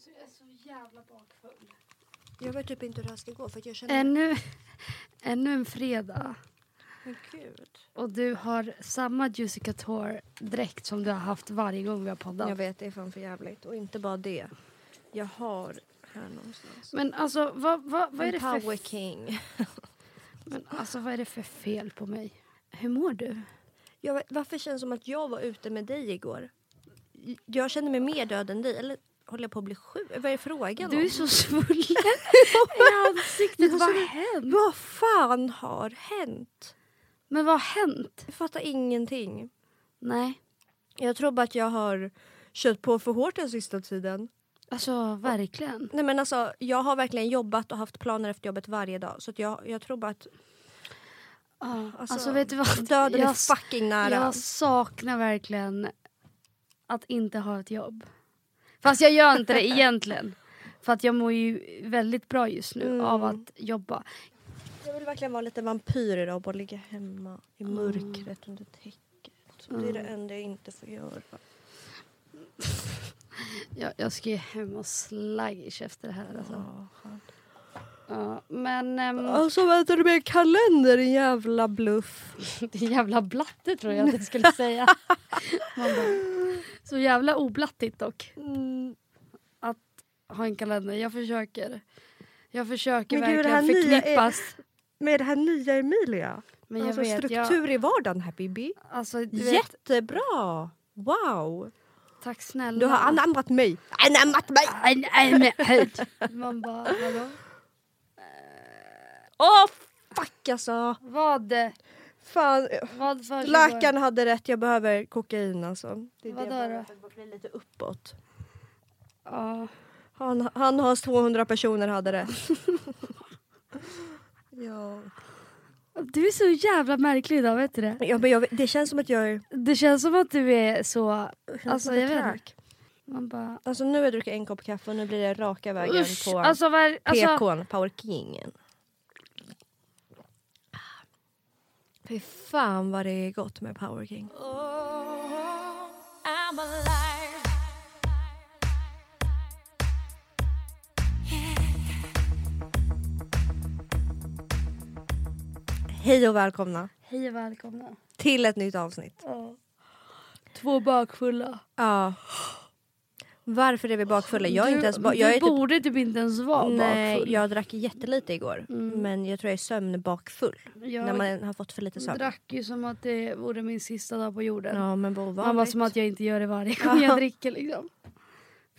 Alltså jag är så jävla bakfull. Jag vet typ inte hur det här ska gå för att jag känner... Ännu, ännu en fredag. Men gud. Och du har samma Juicy Couture-dräkt som du har haft varje gång vi har poddat. Jag vet, det är fan för jävligt. Och inte bara det. Jag har här någonstans. Men alltså vad, vad, vad är det för Power King. Men alltså vad är det för fel på mig? Hur mår du? Jag vet, varför känns det som att jag var ute med dig igår? Jag känner mig mer död än dig. Eller håller jag på att bli sjuk? Vad är frågan Du är om? så svullen i ansiktet. Vad har hänt? Vad fan har hänt? Men vad har hänt? Jag fattar ingenting. Nej, Jag tror bara att jag har kört på för hårt den sista tiden. alltså verkligen. Nej men alltså, jag har verkligen jobbat och haft planer efter jobbet varje dag. Så jag, jag tror bara att Ja, Alltså, alltså, vet du vad? döden jag, är fucking nära. jag saknar verkligen att inte ha ett jobb. Fast jag gör inte det egentligen. För att jag mår ju väldigt bra just nu Mm. av att jobba. Jag vill verkligen vara lite vampyr idag och bara ligga hemma i Mm. mörkret under täcket. Så Det är det enda jag inte får göra. Jag, jag ska ju hem och sluggish efter det här. Alltså. Ja. Ja, men ehm, Alltså väntar du med en kalender din jävla bluff. är jävla blatte tror jag att jag skulle säga. Bara, så jävla oblattigt dock. Mm. ha en kalender. Jag försöker. Jag försöker Men gud, verkligen här nya är- förknippas. Med det här nya Emilia. Men alltså vet, struktur jag, i vardagen här Bibi. alltså, vet, Jättebra! Wow! tack snälla. Du har anammat mig. Anammat mig! Man bara, hallå? Åh fuck alltså! Vad? Fan. Vad för Läkaren hade rätt, jag behöver kokain alltså. Det är Vadå det jag behöver bli lite uppåt. Ja. Han, han har 200 personer hade rätt. ja. Du är så jävla märklig idag, vet du det? Ja, men jag, det känns som att jag är... Det känns som att du är så... Alltså, jag vet inte. Man bara... Alltså nu har jag druckit en kopp kaffe och nu blir det raka vägen Usch, på alltså, var, alltså, PKn, Power Kingen. Fy fan vad det är gott med Power King. I'm alive. Hej och välkomna Hej och välkomna. till ett nytt avsnitt. Två bakfulla. Ja. Varför är vi bakfulla? Jag är du inte ens ba- du jag är typ, borde typ inte ens vara Nej, bakfull. jag drack jättelite igår. Mm. Men jag tror jag är sömnbakfull. jag När man har fått för lite sömn. drack ju som att det vore min sista dag på jorden. Ja men vad Man var som att jag inte gör det varje gång jag dricker liksom.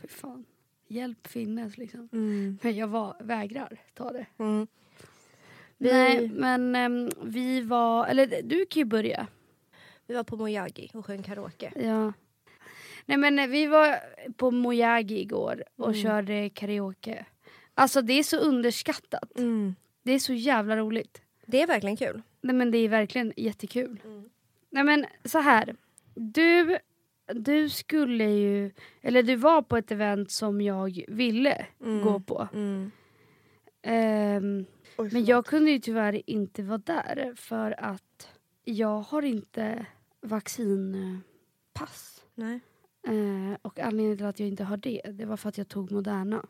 Fy fan. Hjälp finnes liksom. Mm. Men jag var, vägrar ta det. Mm. Vi- Nej men ehm, vi var, eller du kan ju börja. Vi var på Mojagi och sjöng karaoke. Ja. Nej men eh, vi var på Mojagi igår och Mm. körde karaoke. Alltså det är så underskattat. Mm. Det är så jävla roligt. Det är verkligen kul. Nej men det är verkligen jättekul. Mm. Nej men så här. Du, du skulle ju, eller du var på ett event som jag ville Mm. gå på. Mm. Ehm, men jag kunde ju tyvärr inte vara där för att jag har inte vaccinpass. Nej. Eh, och anledningen till att jag inte har det, det var för att jag tog Moderna.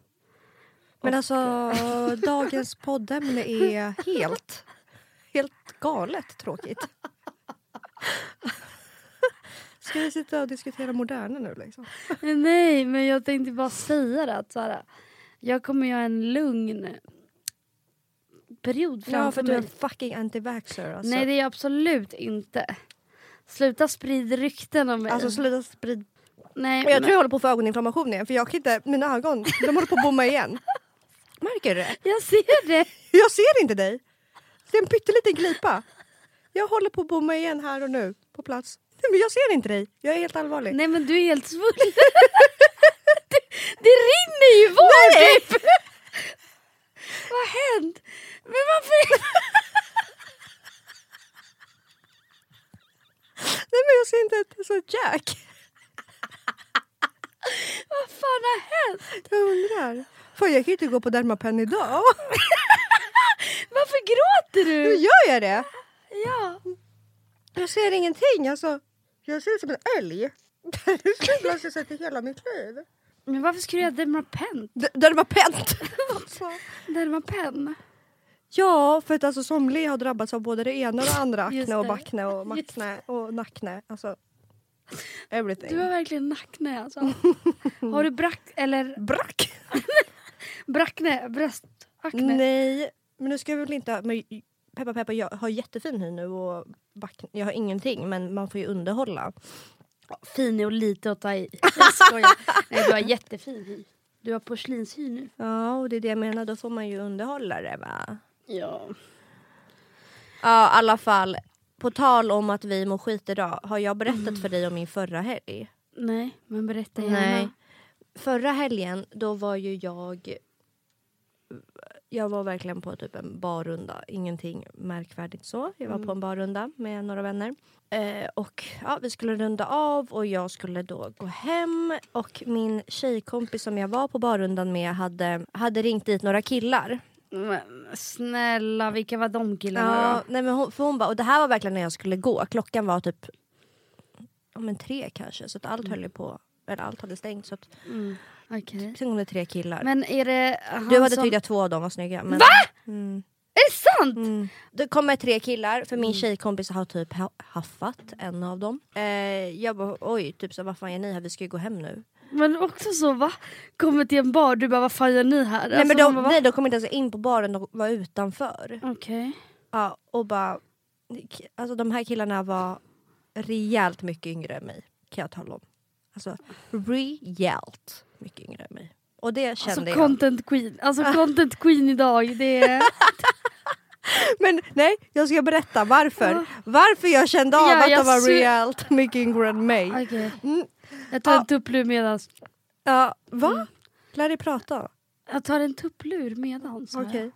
Men Och, alltså dagens poddämne är helt, helt galet tråkigt. Ska vi sitta och diskutera Moderna nu liksom? Eh, Nej, men jag tänkte bara säga det att så här, jag kommer ju ha en lugn period framför Ja för du är mig. en fucking anti-vaxxer alltså. Nej, det är jag absolut inte. Sluta sprida rykten om mig. Alltså sluta sprid... Nej, Jag men- tror jag håller på att få ögoninflammation igen för jag kan inte, mina ögon de håller på att bomma igen. Märker du det? jag ser det. Jag ser inte dig. Det är en pytteliten glipa. Jag håller på att bomma igen här och nu på plats. Nej, men jag ser inte dig. Jag är helt allvarlig. Nej, men du är helt svullen. det, det rinner ju var typ. Vad har hänt? Men varför? Nej men jag ser inte ett så jack. Vad fan har hänt? Jag undrar. Fan jag kan inte gå på Dermapen idag. Varför gråter Nu du? gör jag det. Ja. Jag ser ingenting. Alltså, jag ser ut som en älg. Det är det jag sett i hela mitt liv. Men varför skulle jag Penn? D- där det var pent. Alltså. Delmar Penn? ja, för att alltså somliga har drabbats av både det ena och det andra. Akne och backne och mackne och nackne. Alltså, everything. Du har verkligen nacknä alltså. Har du brack eller Brack! bracknä, bröstakne? Nej, men nu ska jag väl inte... Men, peppa peppa, jag har jättefin hy nu och backne. Jag har ingenting men man får ju underhålla. Fin är och lite att ta i. Jag skojar. Nej, du har jättefin hy. Du har porslinshy nu. Ja, och det är det jag menar. Då får man ju underhålla det va? Ja. Ja, i alla fall. På tal om att vi mår skit idag. Har jag berättat för dig om min förra helg? Nej, men berätta gärna. Nej. Förra helgen, då var ju jag... Jag var verkligen på typ en barrunda. Ingenting märkvärdigt så. Jag var på en barrunda med några vänner. Eh, och ja, Vi skulle runda av och jag skulle då gå hem. Och min tjejkompis som jag var på barrundan med hade, hade ringt dit några killar. Men snälla, vilka var de killarna Ja, nej men hon, för hon bara, och det här var verkligen när jag skulle gå. Klockan var typ ja, men tre kanske. Så att allt höll ju på. Eller allt hade stängt. Så att, då? Mm. Okej. sen kom det tre killar. Men är det Du hade som... tyckt att två av dem var snygga. Men, Va? Mm. Är det sant? Mm. Det kommer tre killar, för Mm. min tjejkompis har typ ha- haffat en av dem. Eh, jag bara oj, typ så vad fan gör ni här? Vi ska ju gå hem nu. Men också så va? Kommer till en bar, du bara vad fan gör ni här? nej men Alltså, de, man bara, nej, de kom inte ens in på baren, de var utanför. Okej. Ja, och bara, alltså de här killarna var rejält mycket yngre än mig. Kan jag tala om. Alltså rejält mycket yngre än mig. Och det kände Alltså jag. content queen. Alltså content queen idag, det är... Men nej, jag ska berätta varför. Ja. Varför jag kände av Ja, att de var rejält mycket yngre än mig. Okej. Mm. Jag tar Ja. en tupplur medans. Ja, va? Mm. Lär dig prata. Jag tar en tupplur medans. Okej.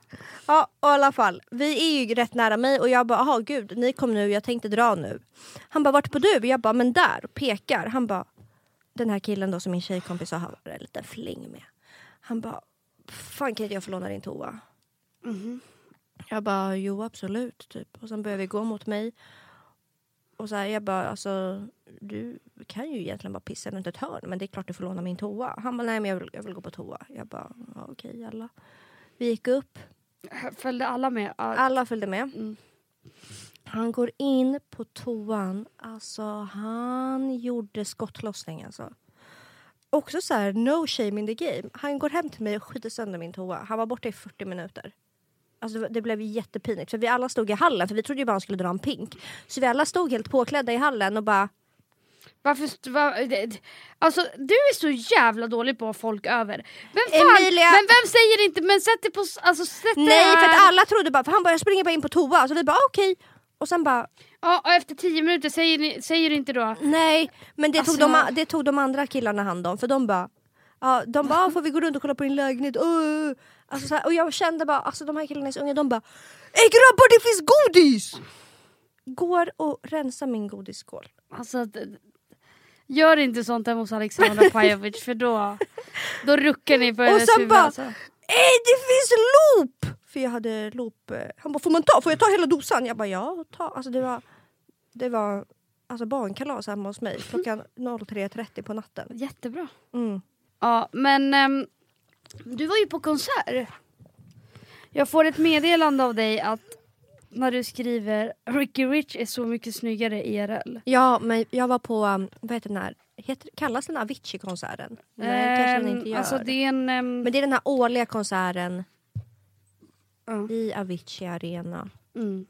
Ja, och i alla fall. Vi är ju rätt nära mig och jag bara, jaha gud, ni kom nu, jag tänkte dra nu. Han bara, vart på du? Jag bara, men där, och pekar. Han bara, den här killen då som min tjejkompis har en liten fling med. Han bara, fan kan inte jag få låna din toa? Mhm. Jag bara, jo absolut. Typ. Och sen började vi gå mot mig. Och så här, jag bara, alltså du kan ju egentligen bara pissa runt ett hörn men det är klart du får låna min toa. Han bara, nej men jag vill, jag vill gå på toa. Jag bara, okej alla. Vi gick upp, Följde alla med? Alla följde med. Mm. Han går in på toan, alltså han gjorde skottlossning alltså. Också så här, no shame in the game. Han går hem till mig och skjuter sönder min toa. Han var borta i 40 minuter. Alltså det- det blev jättepinigt för vi alla stod i hallen för vi trodde ju bara han skulle dra en pink. Så vi alla stod helt påklädda i hallen och bara Varför... st- Va, det- det- alltså du är så jävla dålig på att ha folk över. Vem fan? Emilia! Men vem säger inte men sätt dig på... Alltså sätt nej för här. att alla trodde bara, för han bara jag springer bara in på toa. Så vi bara ah, okej. Och sen bara Ja, och efter tio minuter säger, ni, säger du inte då... nej. Men det, Alltså- tog de, det tog de andra killarna hand om för de bara Ja, de bara, "Ah, får vi gå runt och kolla på din lägenhet? Uh. Alltså, så här, och jag kände bara, alltså de här killarna är så unga, de bara Ey grabbar det finns godis! Går och rensar min godisskål. Alltså, gör inte sånt hemma hos Alexandra Pajovic för då, då ruckar ni på Och hennes huvud. bara- Alltså. Ey det finns loop! För jag hade loop. eh, Han bara, får man ta? Får jag ta hela dosan? Jag bara, ja ta. Alltså det var, det var alltså barnkalas hemma hos mig klockan 03.30 på natten. Jättebra. Mm. Ja, men ehm, du var ju på konsert. Jag får ett meddelande av dig att när du skriver Ricky Rich är så mycket snyggare IRL. Ja, men jag var på, um, vad heter den här, heter, kallas den Avicii-konserten? Nej, kanske den Ehm, inte gör. Alltså det är en... ehm, Men det är den här årliga konserten ja, i Avicii Arena. mm,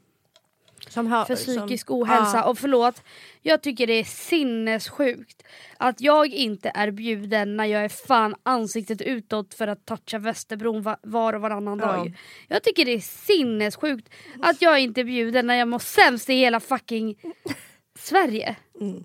har, för som- psykisk ohälsa. Ja. Och förlåt, jag tycker det är sinnessjukt att jag inte är bjuden när jag är fan ansiktet utåt för att toucha Västerbron va- var och varannan Ja. dag. Jag tycker det är sinnessjukt att jag inte är bjuden när jag mår sämst i hela fucking Sverige. Mm.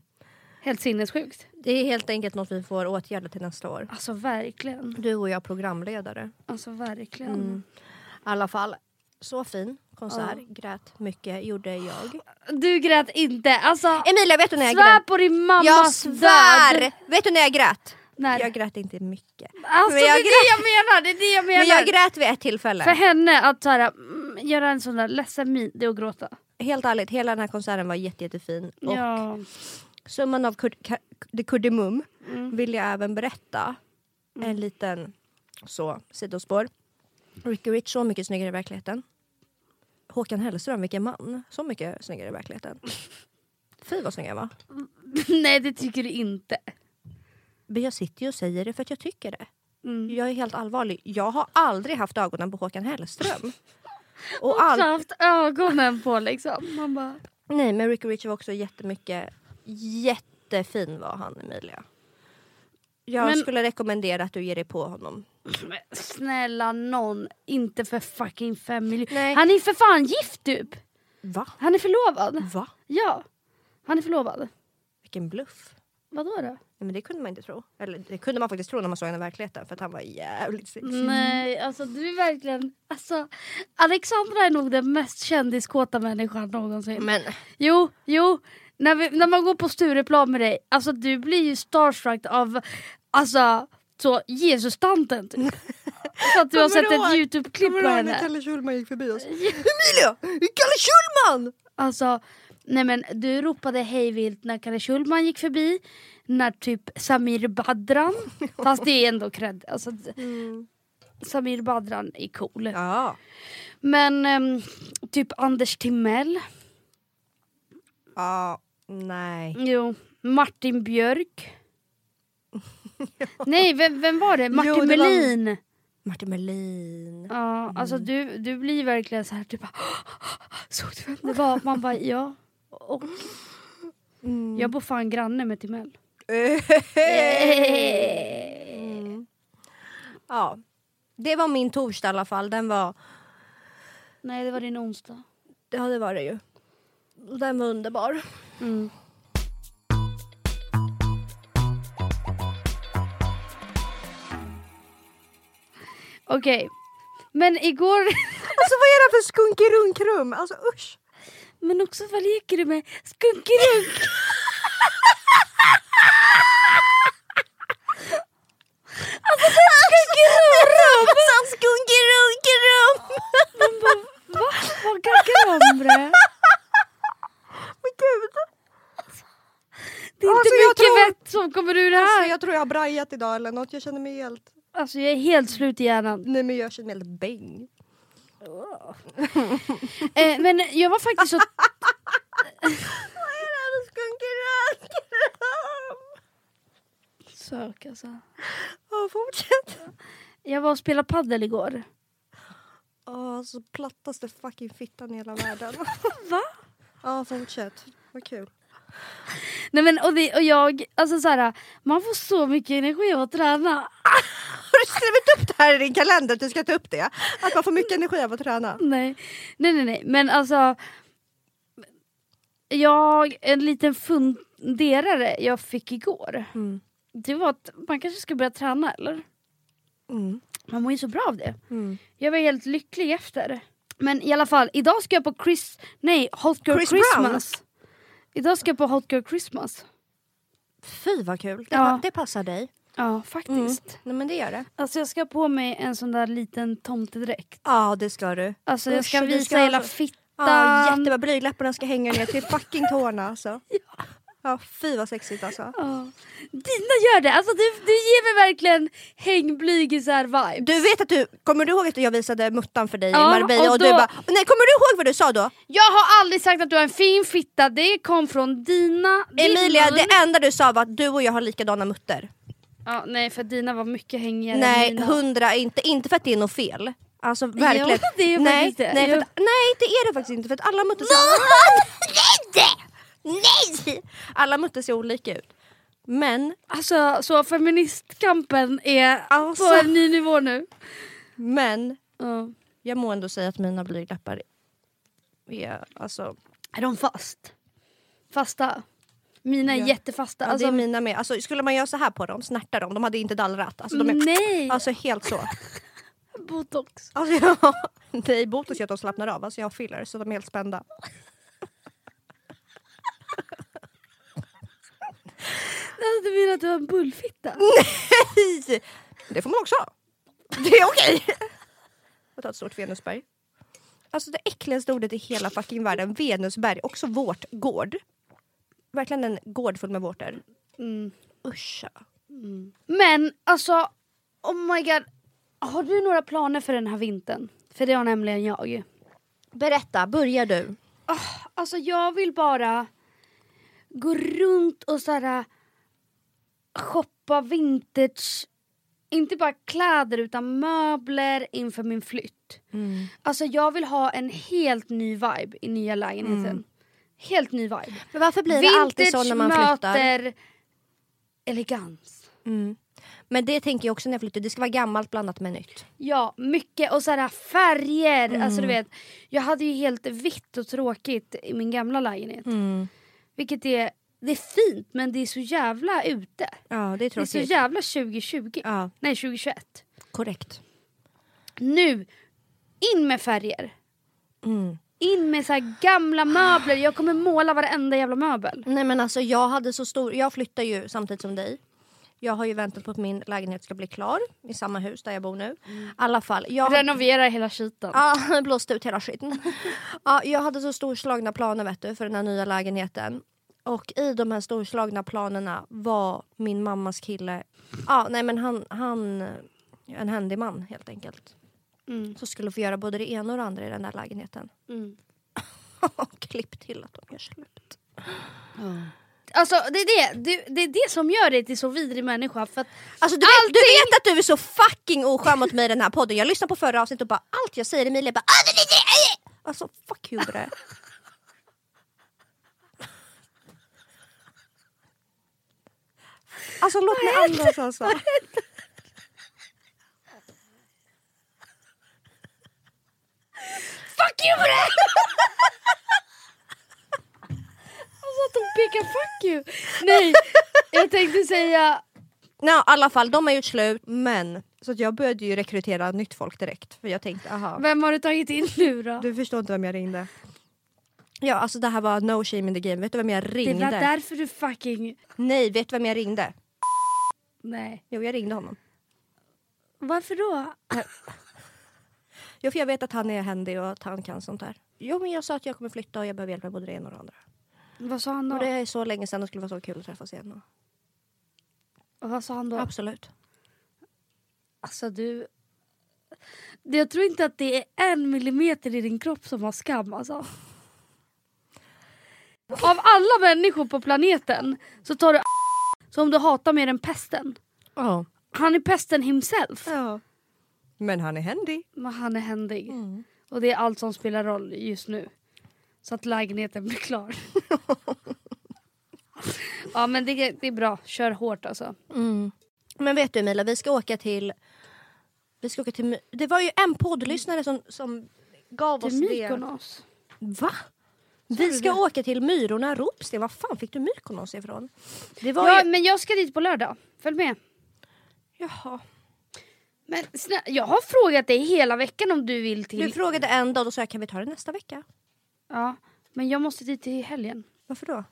Helt sinnessjukt. Det är helt enkelt något vi får åtgärda till nästa år. Alltså verkligen. Du och jag programledare. Alltså verkligen. Mm. I alla fall, så fin konsert. Grät mycket, gjorde jag. Du grät inte. Alltså, Emilia, vet du när jag svär grät? på din mammas Jag svär! död. Vet du när jag grät? När? Jag grät inte mycket. Alltså Men jag det är det jag menar. Det är det jag menar. Men jag grät vid ett tillfälle. För henne att så här, mm, göra en sån där ledsen min, det är att gråta. Helt ärligt, hela den här konserten var jätte, jättefin. Och Ja. summan av kud, ka, det Mm. vill jag även berätta En liten så sidospår. Ricky Rich så mycket snyggare i verkligheten. Håkan Hellström, vilken man. Så mycket snyggare i verkligheten. Fy vad snygg jag var. Nej det tycker du inte. Men jag sitter ju och säger det för att jag tycker det. Mm. Jag är helt allvarlig. Jag har aldrig haft ögonen på Håkan Hellström. Och Och all... haft ögonen på liksom. Man bara, Nej men Ricky Rich var också jättemycket, jättefin var han Emilia. Jag Men- skulle rekommendera att du ger dig på honom. Men snälla någon, inte för fucking fem miljoner. Han är för fan gift typ. Va? Han är förlovad. Va? Ja, han är förlovad. Vilken bluff. Vadå då? Men det kunde man inte tro. Eller det kunde man faktiskt tro när man såg henne i verkligheten för att han var jävligt sexig. Nej, alltså du är verkligen... Alltså, Alexandra är nog den mest kändiskåta människan någonsin. Men Jo, jo. När, vi, när man går på Stureplan med dig, alltså du blir ju starstruck av alltså, så Jesus-tanten typ. Så att du har Kommer sett ett Youtube-klipp på henne. Kalle Schulman gick förbi oss? Emilia! Kalle Schulman! Alltså, nej men du ropade hej vilt när Kalle Schulman gick förbi. När typ Samir Badran, fast det är ändå cred. Alltså, d- Samir Badran är cool. Ja. Men ehm, typ Anders Timell. Ja, nej. Jo, Martin Björk. Nej, vem, vem var det? Martin Jo, det var- Melin. Martin Melin. Ja, alltså du, du blir verkligen så här typ Såg du vem det var? Man bara ja. Och Mm. jag bor fan granne med Timell. Mm. Ja. Det var min torsdag i alla fall. Den var... Nej, det var din onsdag. Ja, det var det ju. Den var underbar. Mm. Okej, men igår... Alltså vad är det för skunkerunk-rum? Alltså usch. Men också vad leker du med? Skunkerunk! alltså det är ett skunkerunk! Skunkerunk-rum! Man bara, va? Vad gagambre? Men gud. Det är inte Alltså, mycket tror- vett som kommer ur det här. Alltså, jag tror jag har brajat idag eller något. Jag känner mig helt... Alltså jag är helt slut i hjärnan. Nej men jag känner mig helt bäng. Eh, men jag var faktiskt så... Vad är det här med skunkerunk-rum? Sök alltså. Ja, fortsätt. Jag var och spelade paddel igår. Åh, alltså plattaste fucking fittan i hela världen. Va? Ja, fortsätt. Vad kul. Nej men och, det, och jag, alltså så här, man får så mycket energi av att träna. Skrivit upp det här i din kalender att du ska ta upp det? Att man får mycket energi av att träna? Nej, nej, nej, nej. men alltså. Jag, en liten funderare jag fick igår. Mm. Det var att man kanske ska börja träna eller? Mm. Man mår ju så bra av det. Mm. Jag var helt lycklig efter. Men i alla fall, idag ska jag på Chris... Nej, Hot Girl Chris Christmas. Idag ska jag på Hot Girl Christmas. Fy vad kul. Det, Ja. det passar dig. Ja, faktiskt. Mm. Nej men det gör det. Alltså jag ska ha på mig en sån där liten tomtedräkt. Ja det ska du. Alltså jag Usch, ska och du visa ska hela alltså- fittan. Ja jättebra. Blygdläpparna ska hänga ner till fucking tårna alltså. Ja fy vad sexigt alltså. Ja. Dina gör det! Alltså du, du ger mig verkligen hängblygisar-vibes. Du vet att du, kommer du ihåg att jag visade muttan för dig Ja, i Marbella och, och du då- bara, nej kommer du ihåg vad du sa då? Jag har aldrig sagt att du har en fin fitta, det kom från dina... din Emilia mun. det enda du sa var att du och jag har likadana mutter. Ja, nej för dina var mycket hängigare Nej än mina. hundra, inte, inte för att det är något fel. Alltså verkligen. Jo, det är ju nej, faktiskt det. Nej, för Jo. att, nej det är det faktiskt inte för att alla mutter ser Nej! Nej! Alla mutter ser olika ut. Men, Alltså så feministkampen är Alltså. på en ny nivå nu. men Ja. jag må ändå säga att mina blygdläppar är alltså, Är de fast? Fasta? Mina är Ja. jättefasta. ja, alltså, det är mina med. Alltså, skulle man göra så här på dem, snärta dem, de hade inte dallrat. Alltså, de är, Nej! alltså helt så. Botox. Alltså, jag, nej, botox gör att de slappnar av. Alltså, jag har filler så de är helt spända. Alltså, du menar att du har en bullfitta? Nej! Det får man också ha. Det är okej. Jag tar ett stort venusberg. Alltså det äckligaste ordet i hela fucking världen, venusberg, också vårt gård. Verkligen en gård full med vårtor. Mm. Uscha. Men alltså, Oh my god. Har du några planer för den här vintern? För det har nämligen jag. Berätta, börjar du. Alltså jag vill bara gå runt och såhär shoppa vintage, inte bara kläder utan möbler inför min flytt. Alltså jag vill ha en helt ny vibe i nya lägenheten. Helt ny vibe. Men varför blir det alltid så när man flyttar? möter elegans. Mm. Men det tänker jag också när jag flyttar, det ska vara gammalt blandat med nytt. Ja, mycket och sådär färger. Mm. Alltså du vet, jag hade ju helt vitt och tråkigt i min gamla lägenhet. Mm. Vilket är, det är fint men det är så jävla ute. Ja, det är Det är så tråkigt. jävla 2020. Ja, Nej 2021. korrekt. Nu, in med färger. Mm. In med så gamla möbler. Jag kommer måla varenda jävla möbel. Nej men alltså jag hade så stor, jag flyttar ju samtidigt som dig. Jag har ju väntat på att min lägenhet ska bli klar i samma hus där jag bor nu. I alla fall. Jag Renovera hela skiten. Ja, blåst ut hela skiten. ja, jag hade så storslagna planer vet du, för den här nya lägenheten. Och i de här storslagna planerna var min mammas kille, ja nej men han, han en handyman helt enkelt. Mm. Så skulle få göra både det ena och det andra i den där lägenheten. Mm. Klipp till att de gör slut. Alltså det är det. det, det är det som gör dig till så vidrig människa. För att Alltså du vet, du vet att du är så fucking oskön mot mig i den här podden. Jag lyssnar på förra avsnittet och bara allt jag säger Emilia bara "Ah, det, det, det, det." Alltså fuck you bre. Alltså låt mig andas alltså. Fuck you bre! alltså att hon pekar fuck you. Nej, jag tänkte säga Ja, i alla fall, de har gjort slut men så att jag började ju rekrytera nytt folk direkt för jag tänkte aha. vem har du tagit in nu då? Du förstår inte vem jag ringde. Ja alltså det här var no shame in the game. Vet du vem jag det ringde? var därför du fucking... Nej, vet du vem jag ringde? Nej. Jo jag ringde honom. Varför då? Jo för jag vet att han är händig och att han kan sånt där. Jo men jag sa att jag kommer flytta och jag behöver hjälp med både det ena och det andra. Vad sa han då? Och det är så länge sedan och det skulle vara så kul att träffas igen. Och... Vad sa han då? Absolut. Alltså du... Jag tror inte att det är en millimeter i din kropp som har skam alltså. Av alla människor på planeten så tar du som du hatar mer än pesten. Ja. Han är pesten himself. ja. Men han är händig. Men han är händig. Mm. Och det är allt som spelar roll just nu. Så att lägenheten blir klar. ja men det, det är bra, kör hårt alltså. Mm. Men vet du Emilia, vi ska åka till... Vi ska åka till det var ju en poddlyssnare som, som gav oss Till det. Mykonos. Va? du Vi ska det? åka till Myrorna Ropsten. Var fan fick du Mykonos ifrån? Det var Ja ju... men jag ska dit på lördag, följ med. Jaha. Men snä, jag har frågat dig hela veckan om du vill till... Du frågade en dag och då sa jag kan vi ta det nästa vecka? Ja, men jag måste dit till helgen. Varför då?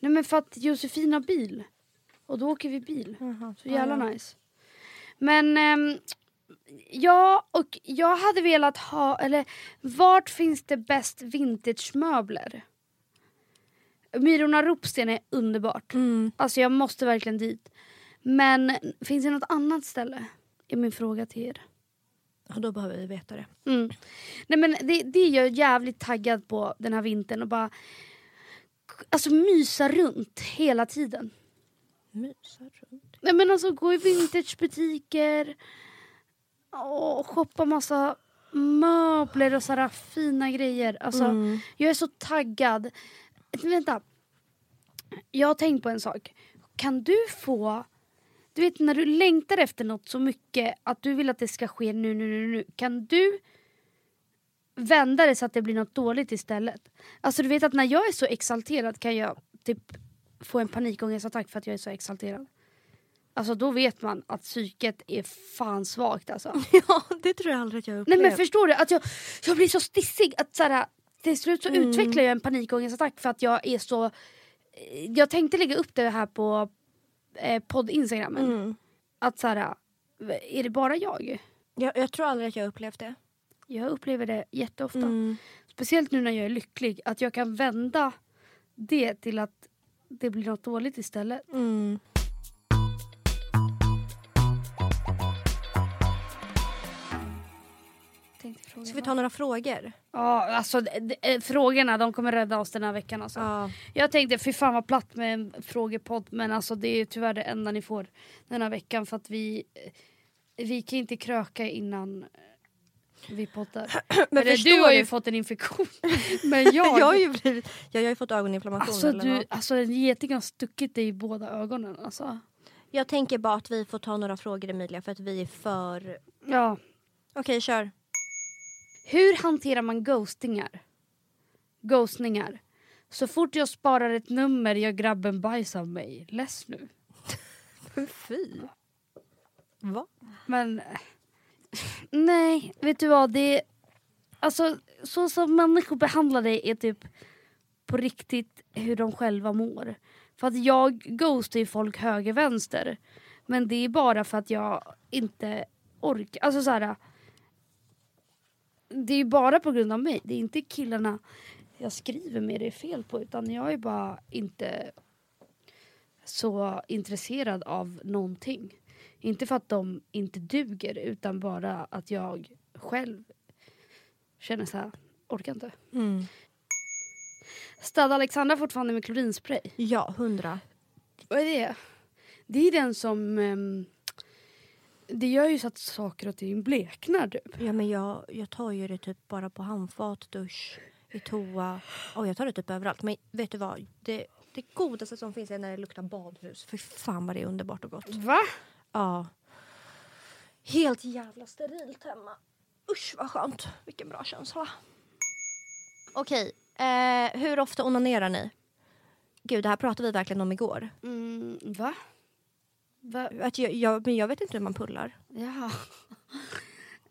Nej men för att Josefin har bil. Och då åker vi bil. Så jävla nice. Men ehm, ja, och jag hade velat ha, eller vart finns det bäst vintagemöbler? Myrorna Ropsten är underbart. Mm. Alltså jag måste verkligen dit. Men finns det något annat ställe? Är min fråga till er. Ja, då behöver vi veta det. Mm. Nej men det, det är jag jävligt taggad på den här vintern och bara Alltså mysa runt hela tiden. Mysa runt. Nej men alltså gå i vintagebutiker och shoppa massa möbler och sådana fina grejer. Alltså Mm. jag är så taggad. Vänta. Jag har tänkt på en sak. Kan du få du vet när du längtar efter något så mycket att du vill att det ska ske nu, nu, nu, nu. Kan du vända det så att det blir något dåligt istället? Alltså du vet att när jag är så exalterad kan jag typ få en panikångestattack för att jag är så exalterad. Alltså då vet man att psyket är fan svagt alltså. Ja, det tror jag aldrig att jag Nej upplevt. men förstår du? Att jag, jag blir så stissig att så här, till slut så Mm. utvecklar jag en panikångestattack för att jag är så... Jag tänkte lägga upp det här på eh, podd-instagrammen. Mm. Att så här, är det bara jag? Jag, jag tror aldrig att jag upplevt det. Jag upplever det jätteofta. Mm. Speciellt nu när jag är lycklig, att jag kan vända det till att det blir något dåligt istället. Mm. Ska vi ta några frågor? Ja, alltså eh, frågorna de kommer rädda oss den här veckan alltså. Ja. Jag tänkte, fy fan vad platt med en frågepodd men alltså det är tyvärr det enda ni får den här veckan för att vi eh, vi kan inte kröka innan vi poddar. Men Eller, du har ju du- fått en infektion. men jag... Jag har ju, blivit, jag har ju fått ögoninflammation. alltså, eller du, alltså en geting har stuckit dig i båda ögonen alltså. Jag tänker bara att vi får ta några frågor Emilia för att vi är för... Ja. Okej, kör. Hur hanterar man ghostingar? Ghostningar. Så fort jag sparar ett nummer gör grabben bajs av mig. Less nu. Fy. Va? Men nej, vet du vad? Det är, alltså, så som människor behandlar dig är typ på riktigt hur de själva mår. För att jag ghostar ju folk höger vänster. Men det är bara för att jag inte orkar. Alltså så här. Det är bara på grund av mig. Det är inte killarna jag skriver med det är fel på. Utan jag är bara inte så intresserad av någonting. Inte för att de inte duger utan bara att jag själv känner så här, orkar inte. Mm. Städa Alexandra fortfarande med klorinspray. Ja, hundra. Vad är det? Det är den som... ehm, det gör ju så att saker och ting bleknar typ. Ja, men jag, jag tar ju det typ bara på handfat, dusch, i toa. Och jag tar det typ överallt. Men vet du vad? Det, det godaste som finns är när det luktar badhus. För fan vad det är underbart och gott. Va? Ja. Helt jävla sterilt hemma. Usch vad skönt. Vilken bra känsla. Okej, eh, hur ofta onanerar ni? Gud, det här pratade vi verkligen om igår. Mm, va? va? Att jag, jag, men jag vet inte hur man pullar. Jaha.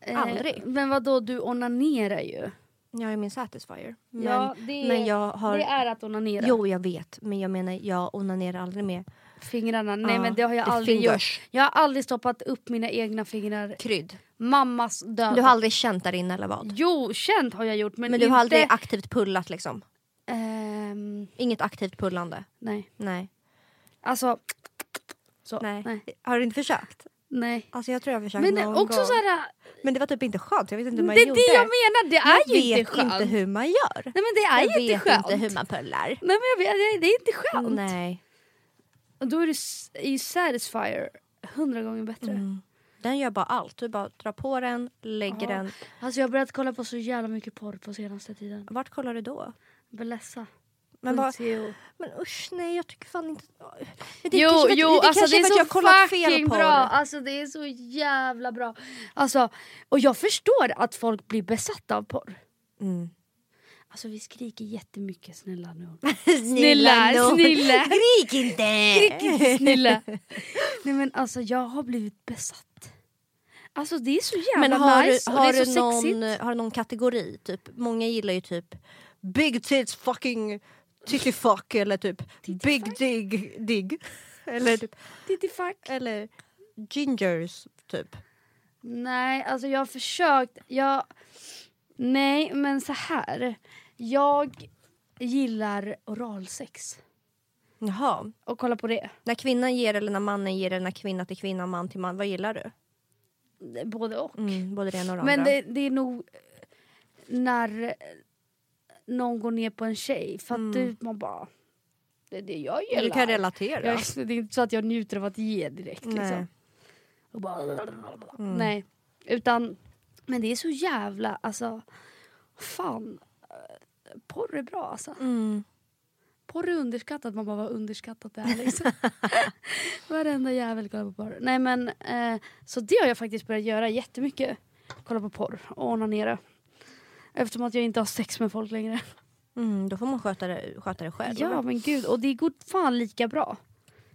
Aldrig. Eh, men vad då du onanerar ju. Jag är min satisfier. Men, ja, det, men jag har... det är att onanera. Jo, jag vet. Men jag menar, jag onanerar aldrig med Fingrarna, nej men det har jag the aldrig fingers. gjort. Jag har aldrig stoppat upp mina egna fingrar. krydd. Mammas död. Du har aldrig känt där inne eller vad? Jo, känt har jag gjort men, Men du inte... har aldrig aktivt pullat liksom? Ehm, Inget aktivt pullande? nej. Nej. Alltså... Så, Nej. nej. Har du inte försökt? nej. Alltså jag tror jag har försökt Men någon också gång. så här, Men det var typ inte skönt. Jag vet inte hur det man är gjorde. det jag menar, det är jag ju vet inte skönt. inte hur man gör. Nej men det är jag ju inte vet skönt. inte hur man pullar. Nej men jag vet, det, det är inte skönt. Nej. Och då är det ju Satisfyer hundra gånger bättre. Mm. Den gör bara allt. Du bara drar på den, lägger Ja. den. Alltså jag har börjat kolla på så jävla mycket porr på senaste tiden. Vart kollar du då? Belessa. Men, .co. men usch nej jag tycker fan inte... Men det Jo, kanske jo, det alltså kanske det är så jag kollat fel bra. Alltså det är så jävla bra. Alltså, och jag förstår att folk blir besatta av porr. Mm. Alltså vi skriker jättemycket snälla nu. Snälla, Snälla, snälla. Skrik inte! Skrik inte snälla. Nej men alltså jag har blivit besatt. Alltså det är så jävla Men har, nice du, och har, det är så någon, sexigt. har du någon kategori? Typ, många gillar ju typ big tits fucking titty fuck eller typ big dig dig. Eller, typ, Titti fuck. eller gingers typ. Nej, alltså jag har försökt. Jag... Nej, men så här. Jag gillar oralsex. Jaha. Och kolla på det. När kvinnan ger eller när mannen ger eller när kvinna till kvinna, man till man. Vad gillar du? Både och. Mm, både det ena och det Men andra. det, det är nog när någon går ner på en tjej. För att Mm. du, man bara... Det är det jag gillar. du kan relatera. Jag, det är inte så att jag njuter av att ge direkt. Nej. Liksom. Och bara, Mm. Nej. Utan, men det är så jävla, alltså, fan. Porr är bra alltså. Mm. Porr är underskattat, man bara vad underskattat det är liksom. Varenda jävel kollar på porr. Nej men, eh, så det har jag faktiskt börjat göra jättemycket. Kolla på porr och onanera. Eftersom att jag inte har sex med folk längre. Mm, då får man sköta det, sköta det själv. Ja men gud, och det går fan lika bra.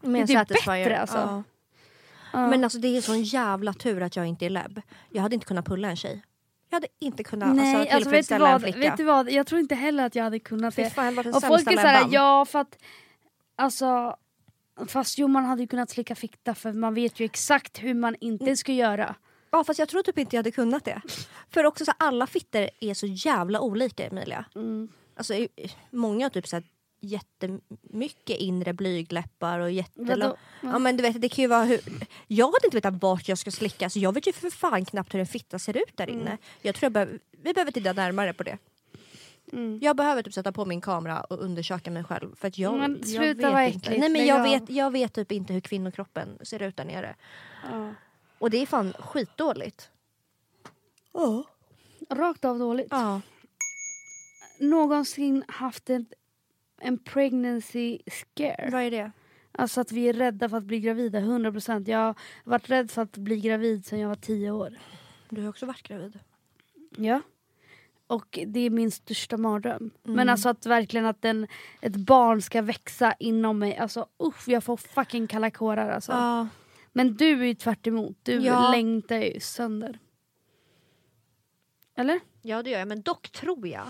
Med det är bättre, alltså. Ja. Ja. Men alltså det är sån jävla tur att jag inte är lebb. Jag hade inte kunnat pulla en tjej. Jag hade inte kunnat Nej, alltså, alltså, vet, tillfredsställa en flicka. vet du vad, jag tror inte heller att jag hade kunnat det. fan, den Och folk är såhär, ja för att alltså Fast jo man hade ju kunnat slicka fitta för man vet ju exakt hur man Mm. inte ska göra. Ja fast jag tror typ inte jag hade kunnat det. För också så alla fitter är så jävla olika Emilia. Mm. Alltså många har typ så här jättemycket inre blygläppar och jättelång... Ja men du vet det kan ju vara hur... Jag hade inte vetat vart jag ska slicka så jag vet ju för fan knappt hur en fitta ser ut där inne. Mm. Jag tror jag behöver vi behöver titta närmare på det. Mm. Jag behöver typ sätta på min kamera och undersöka mig själv. För att jag, Men jag vet inte. Nej, men jag, vet, jag vet typ inte hur kvinnokroppen ser ut där nere. Ja. Och det är fan skitdåligt. Rakt av dåligt. Ja. Någonsin haft en, en pregnancy scare. Vad är det? Alltså att vi är rädda för att bli gravida, 100%. Jag har varit rädd för att bli gravid sedan jag var 10 år. Du har också varit gravid. Ja. Och det är min största mardröm. Mm. Men alltså att verkligen att en, ett barn ska växa inom mig. Alltså usch, jag får fucking kalla kårar alltså. Ja. Men du är ju tvärt emot. Du Ja. längtar ju sönder. Eller? ja, det gör jag. Men dock tror jag...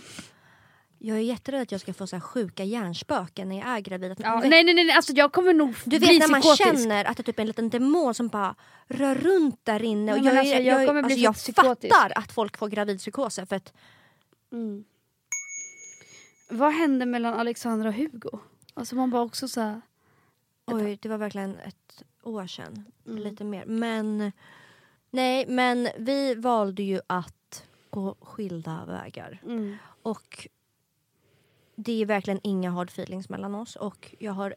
Jag är jätterädd att jag ska få så sjuka hjärnspöken när jag är gravid. Ja, vet- nej nej nej, alltså jag kommer nog Du vet när man psykotisk. känner att det typ är en liten demon som bara rör runt där inne. Och Nej, jag, alltså, jag jag, kommer bli alltså, jag psykotisk. fattar att folk får gravidpsykoser för att Mm. Vad hände mellan Alexandra och Hugo? Alltså man bara också så här, oj, det var verkligen ett år sedan. Mm. Lite mer. Men nej, men vi valde ju att gå skilda vägar. mm. Och det är verkligen inga hard feelings mellan oss och jag har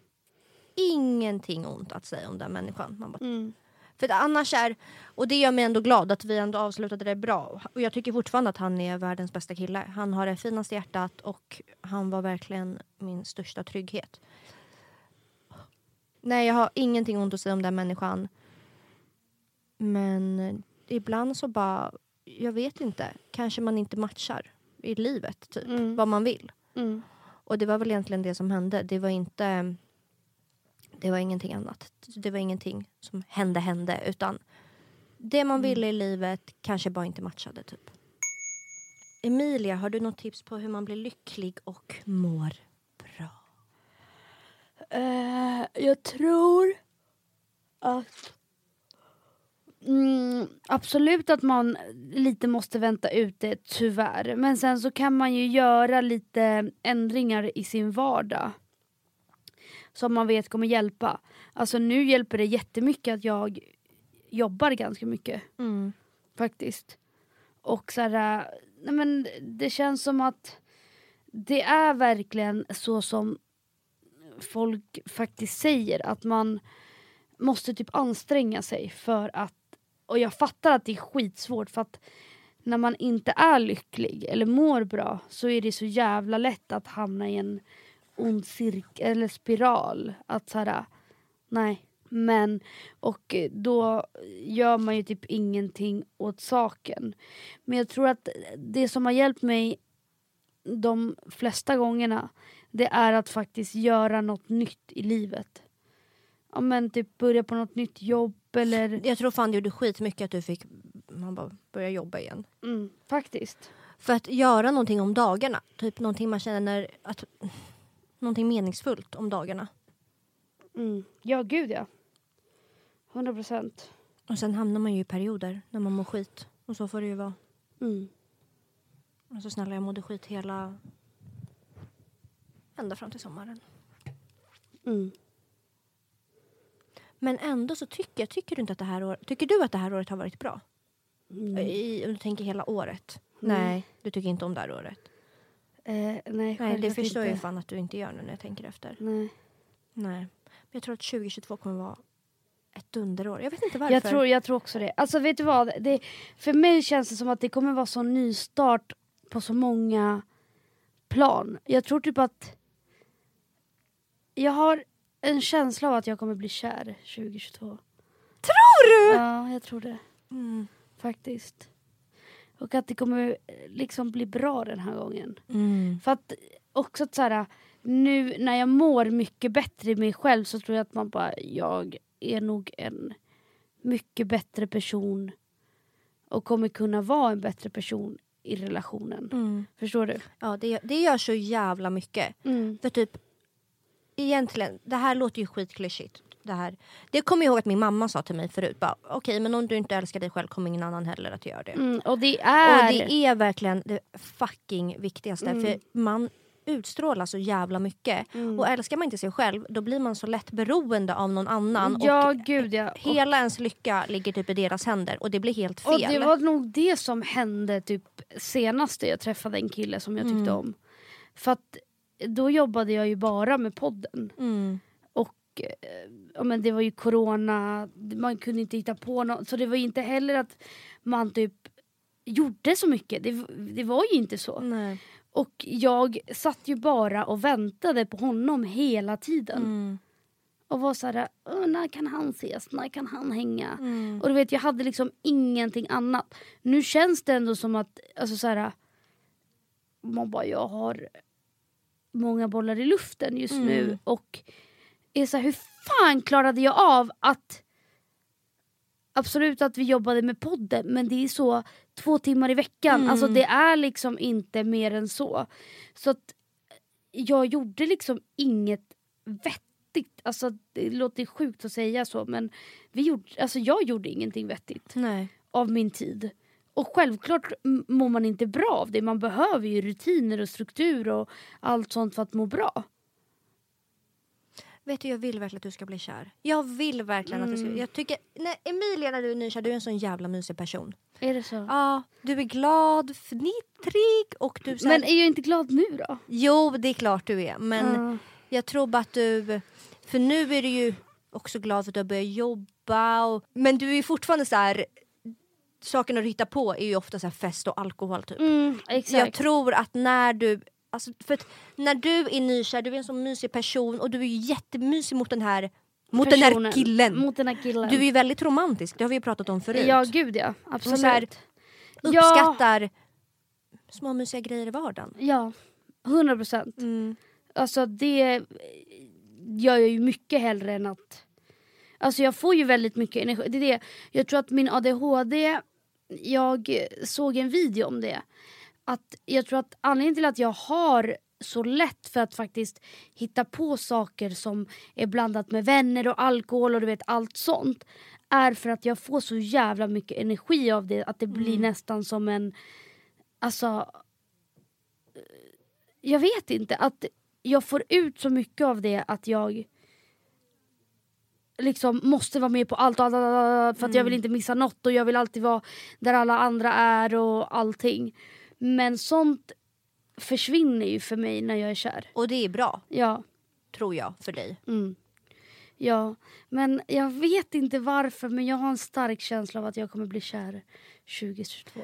ingenting ont att säga om den människan. Man bara, Mm. För annars är, och det gör mig ändå glad att vi ändå avslutade det bra. Och jag tycker fortfarande att han är världens bästa kille. Han har det finaste hjärtat och han var verkligen min största trygghet. Nej, jag har ingenting ont att säga om den människan. Men ibland så bara, jag vet inte. Kanske man inte matchar i livet, typ. Mm. Vad man vill. Mm. Och det var väl egentligen det som hände. Det var inte... Det var ingenting annat. Det var ingenting som hände hände. Utan det man ville i livet kanske bara inte matchade typ. Emilia, har du något tips på hur man blir lycklig och mår bra? Eh, jag tror att mm, absolut att man lite måste vänta ut det tyvärr. Men sen så kan man ju göra lite ändringar i sin vardag. Som man vet kommer hjälpa. Alltså nu hjälper det jättemycket att jag jobbar ganska mycket Mm. faktiskt. Och så här, nej men det känns som att det är verkligen så som folk faktiskt säger att man måste typ anstränga sig för att och jag fattar att det är skitsvårt för att när man inte är lycklig eller mår bra så är det så jävla lätt att hamna i en ond cirkel eller spiral. Att så här, nej. Men, och då gör man ju typ ingenting åt saken. Men jag tror att det som har hjälpt mig de flesta gångerna det är att faktiskt göra något nytt i livet. Ja men typ börja på något nytt jobb eller... Jag tror fan det gjorde skitmycket att du fick man bara börja jobba igen. Mm, faktiskt. För att göra någonting om dagarna. Typ någonting man känner att... Någonting meningsfullt om dagarna. Mm. Ja gud ja. 100 procent. Och sen hamnar man ju i perioder när man mår skit. Och så får det ju vara. Mm. Alltså snälla, jag mådde skit hela... Ända fram till sommaren. Mm. Men ändå så tycker jag, tycker du inte att det här året... Tycker du att det här året har varit bra? Mm. I, om du tänker hela året? Mm. Nej, du tycker inte om det här året. Eh, nej, Nej, det förstår jag fan att du inte gör nu när jag tänker efter. Nej. Nej. Men jag tror att 2022 kommer vara ett dunderår. Jag vet inte varför. Jag tror, jag tror också det. Alltså vet du vad? Det, för mig känns det som att det kommer vara sån nystart på så många plan. Jag tror typ att jag har en känsla av att jag kommer bli kär 2022. Tror du? Ja, jag tror det. Mm. Faktiskt. Och att det kommer eh, liksom bli bra den här gången. Mm. För att också att så här, nu när jag mår mycket bättre i mig själv så tror jag att man bara, jag är nog en mycket bättre person och kommer kunna vara en bättre person i relationen. Mm. Förstår du? Ja, det, det gör så jävla mycket. För typ, egentligen, det här låter ju skitklyschigt. Det, här. det kommer jag ihåg att min mamma sa till mig förut. bara, Okej, men om du inte älskar dig själv kommer ingen annan heller att göra det. Mm, och det är... Och det är verkligen det fucking viktigaste. Mm. För man, utstrålar så jävla mycket. Mm. Och älskar man inte sig själv då blir man så lätt beroende av någon annan. Ja, och gud ja. Och, hela ens lycka ligger typ i deras händer och det blir helt fel. och det var nog det som hände typ senast jag träffade en kille som jag tyckte Mm. om. För att då jobbade jag ju bara med podden. mm. Och eh, ja, men det var ju corona, man kunde inte hitta på något. Så det var inte heller att man typ gjorde så mycket. Det, det var ju inte så. Nej. Och jag satt ju bara och väntade på honom hela tiden. Mm. Och var såhär, "Åh, när kan han ses? När kan han hänga? Mm. Och du vet, jag hade liksom ingenting annat. Nu känns det ändå som att, alltså såhär, man bara, jag har många bollar i luften just Mm. nu. Och är så här, hur fan klarade jag av att Absolut att vi jobbade med podden men det är så två timmar i veckan. Mm. Alltså det är liksom inte mer än så. Så att jag gjorde liksom inget vettigt. Alltså det låter sjukt att säga så men vi gjorde, alltså jag gjorde ingenting vettigt Nej. av min tid. Och självklart mår man inte bra av det. Man behöver ju rutiner och struktur och allt sånt för att må bra. Vet du, jag vill verkligen att du ska bli kär. Jag vill verkligen att du ska... Mm. Jag tycker, nej, Emilia när du är nykär, du är en sån jävla mysig person. Är det så? Ja, du är glad, fnittrig och du... Här, Men är jag inte glad nu då? Jo, det är klart du är. Men Ja. jag tror bara att du... För nu är du ju också glad för att du har börjat jobba. Och, men du är fortfarande så här... Sakerna du hittar på är ju ofta så fest och alkohol typ. Mm. Jag tror att när du... Alltså, för när du är nykär, du är en sån mysig person och du är ju jättemysig mot den här, mot den här killen. Mot den här killen. Du är ju väldigt romantisk, det har vi ju pratat om förut. Ja gud ja, absolut. så här- Uppskattar små mysiga grejer i vardagen. Ja, 100 procent. Mm. Alltså det gör jag ju mycket hellre än att... Alltså jag får ju väldigt mycket energi. Det är det. Jag tror att min ADHD, jag såg en video om det. Att jag tror att anledningen till att jag har så lätt för att faktiskt hitta på saker som är blandat med vänner och alkohol och du vet allt sånt. Är för att jag får så jävla mycket energi av det att det blir nästan som en... Alltså... Jag vet inte. Att jag får ut så mycket av det att jag liksom måste vara med på allt, och allt, allt, allt för att jag vill inte missa något och jag vill alltid vara där alla andra är och allting. Men sånt försvinner ju för mig när jag är kär. Och det är bra, Ja. tror jag, för dig. Mm. Ja, men jag vet inte varför men jag har en stark känsla av att jag kommer bli kär 2022.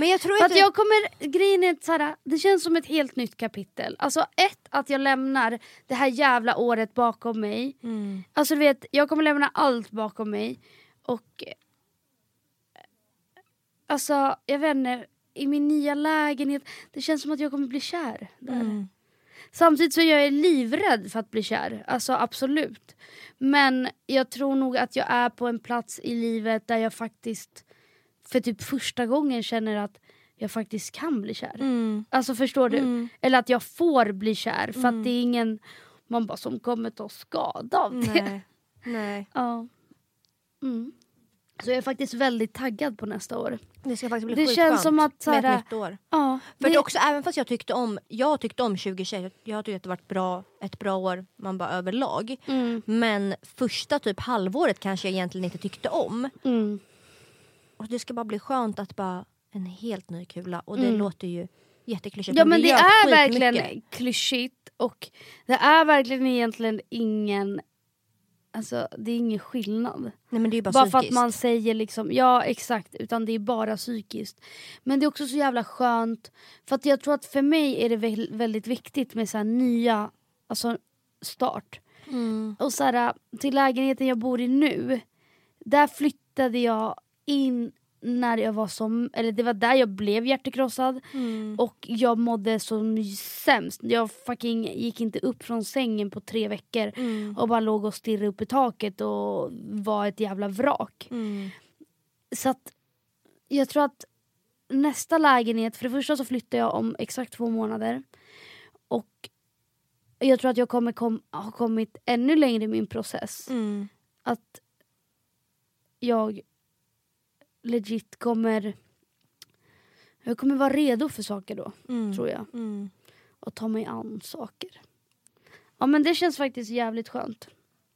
Men jag tror inte... att jag kommer, grejen är så här, det känns som ett helt nytt kapitel. Alltså ett, att jag lämnar det här jävla året bakom mig. Mm. Alltså du vet, jag kommer lämna allt bakom mig. Och... eh, Alltså, jag vet inte. I min nya lägenhet, det känns som att jag kommer bli kär där. Mm. Samtidigt så är jag livrädd för att bli kär. Alltså absolut. Men jag tror nog att jag är på en plats i livet där jag faktiskt för typ första gången känner att jag faktiskt kan bli kär. Mm. Alltså förstår du? Mm. Eller att jag får bli kär för Mm. att det är ingen man bara som kommer ta skada av det. Nej. Nej. Ja. Mm. Så jag är faktiskt väldigt taggad på nästa år. Det ska faktiskt bli Det känns som att så med ett nytt år. Ja, För det... också, även fast jag tyckte om, jag tyckte om 2021, jag tyckte att det varit bra, ett bra år man bara överlag. mm, Men första typ halvåret kanske jag egentligen inte tyckte om. mm, Och det ska bara bli skönt att bara en helt ny kula. Och det Mm. låter ju jätteklyschigt. Ja men det gör är verkligen klyschigt och det är verkligen egentligen ingen Alltså det är ingen skillnad. Nej det är bara, Bara för att man säger liksom, ja exakt, utan det är bara psykiskt. Men det är också så jävla skönt, för att jag tror att för mig är det väl- väldigt viktigt med så nya, alltså start. Mm. Och så här, till lägenheten jag bor i nu, där flyttade jag in när jag var som, eller det var där jag blev hjärtekrossad Mm. och jag mådde som sämst. Jag fucking gick inte upp från sängen på tre veckor Mm. och bara låg och stirrade upp i taket och var ett jävla vrak. Mm. Så att jag tror att nästa lägenhet, för det första så flyttar jag om exakt två månader. Och jag tror att jag kommer kom, ha kommit ännu längre i min process. Mm. Att jag legit kommer... Jag kommer vara redo för saker då, Mm. tror jag. Mm. och ta mig an saker. Ja men det känns faktiskt jävligt skönt.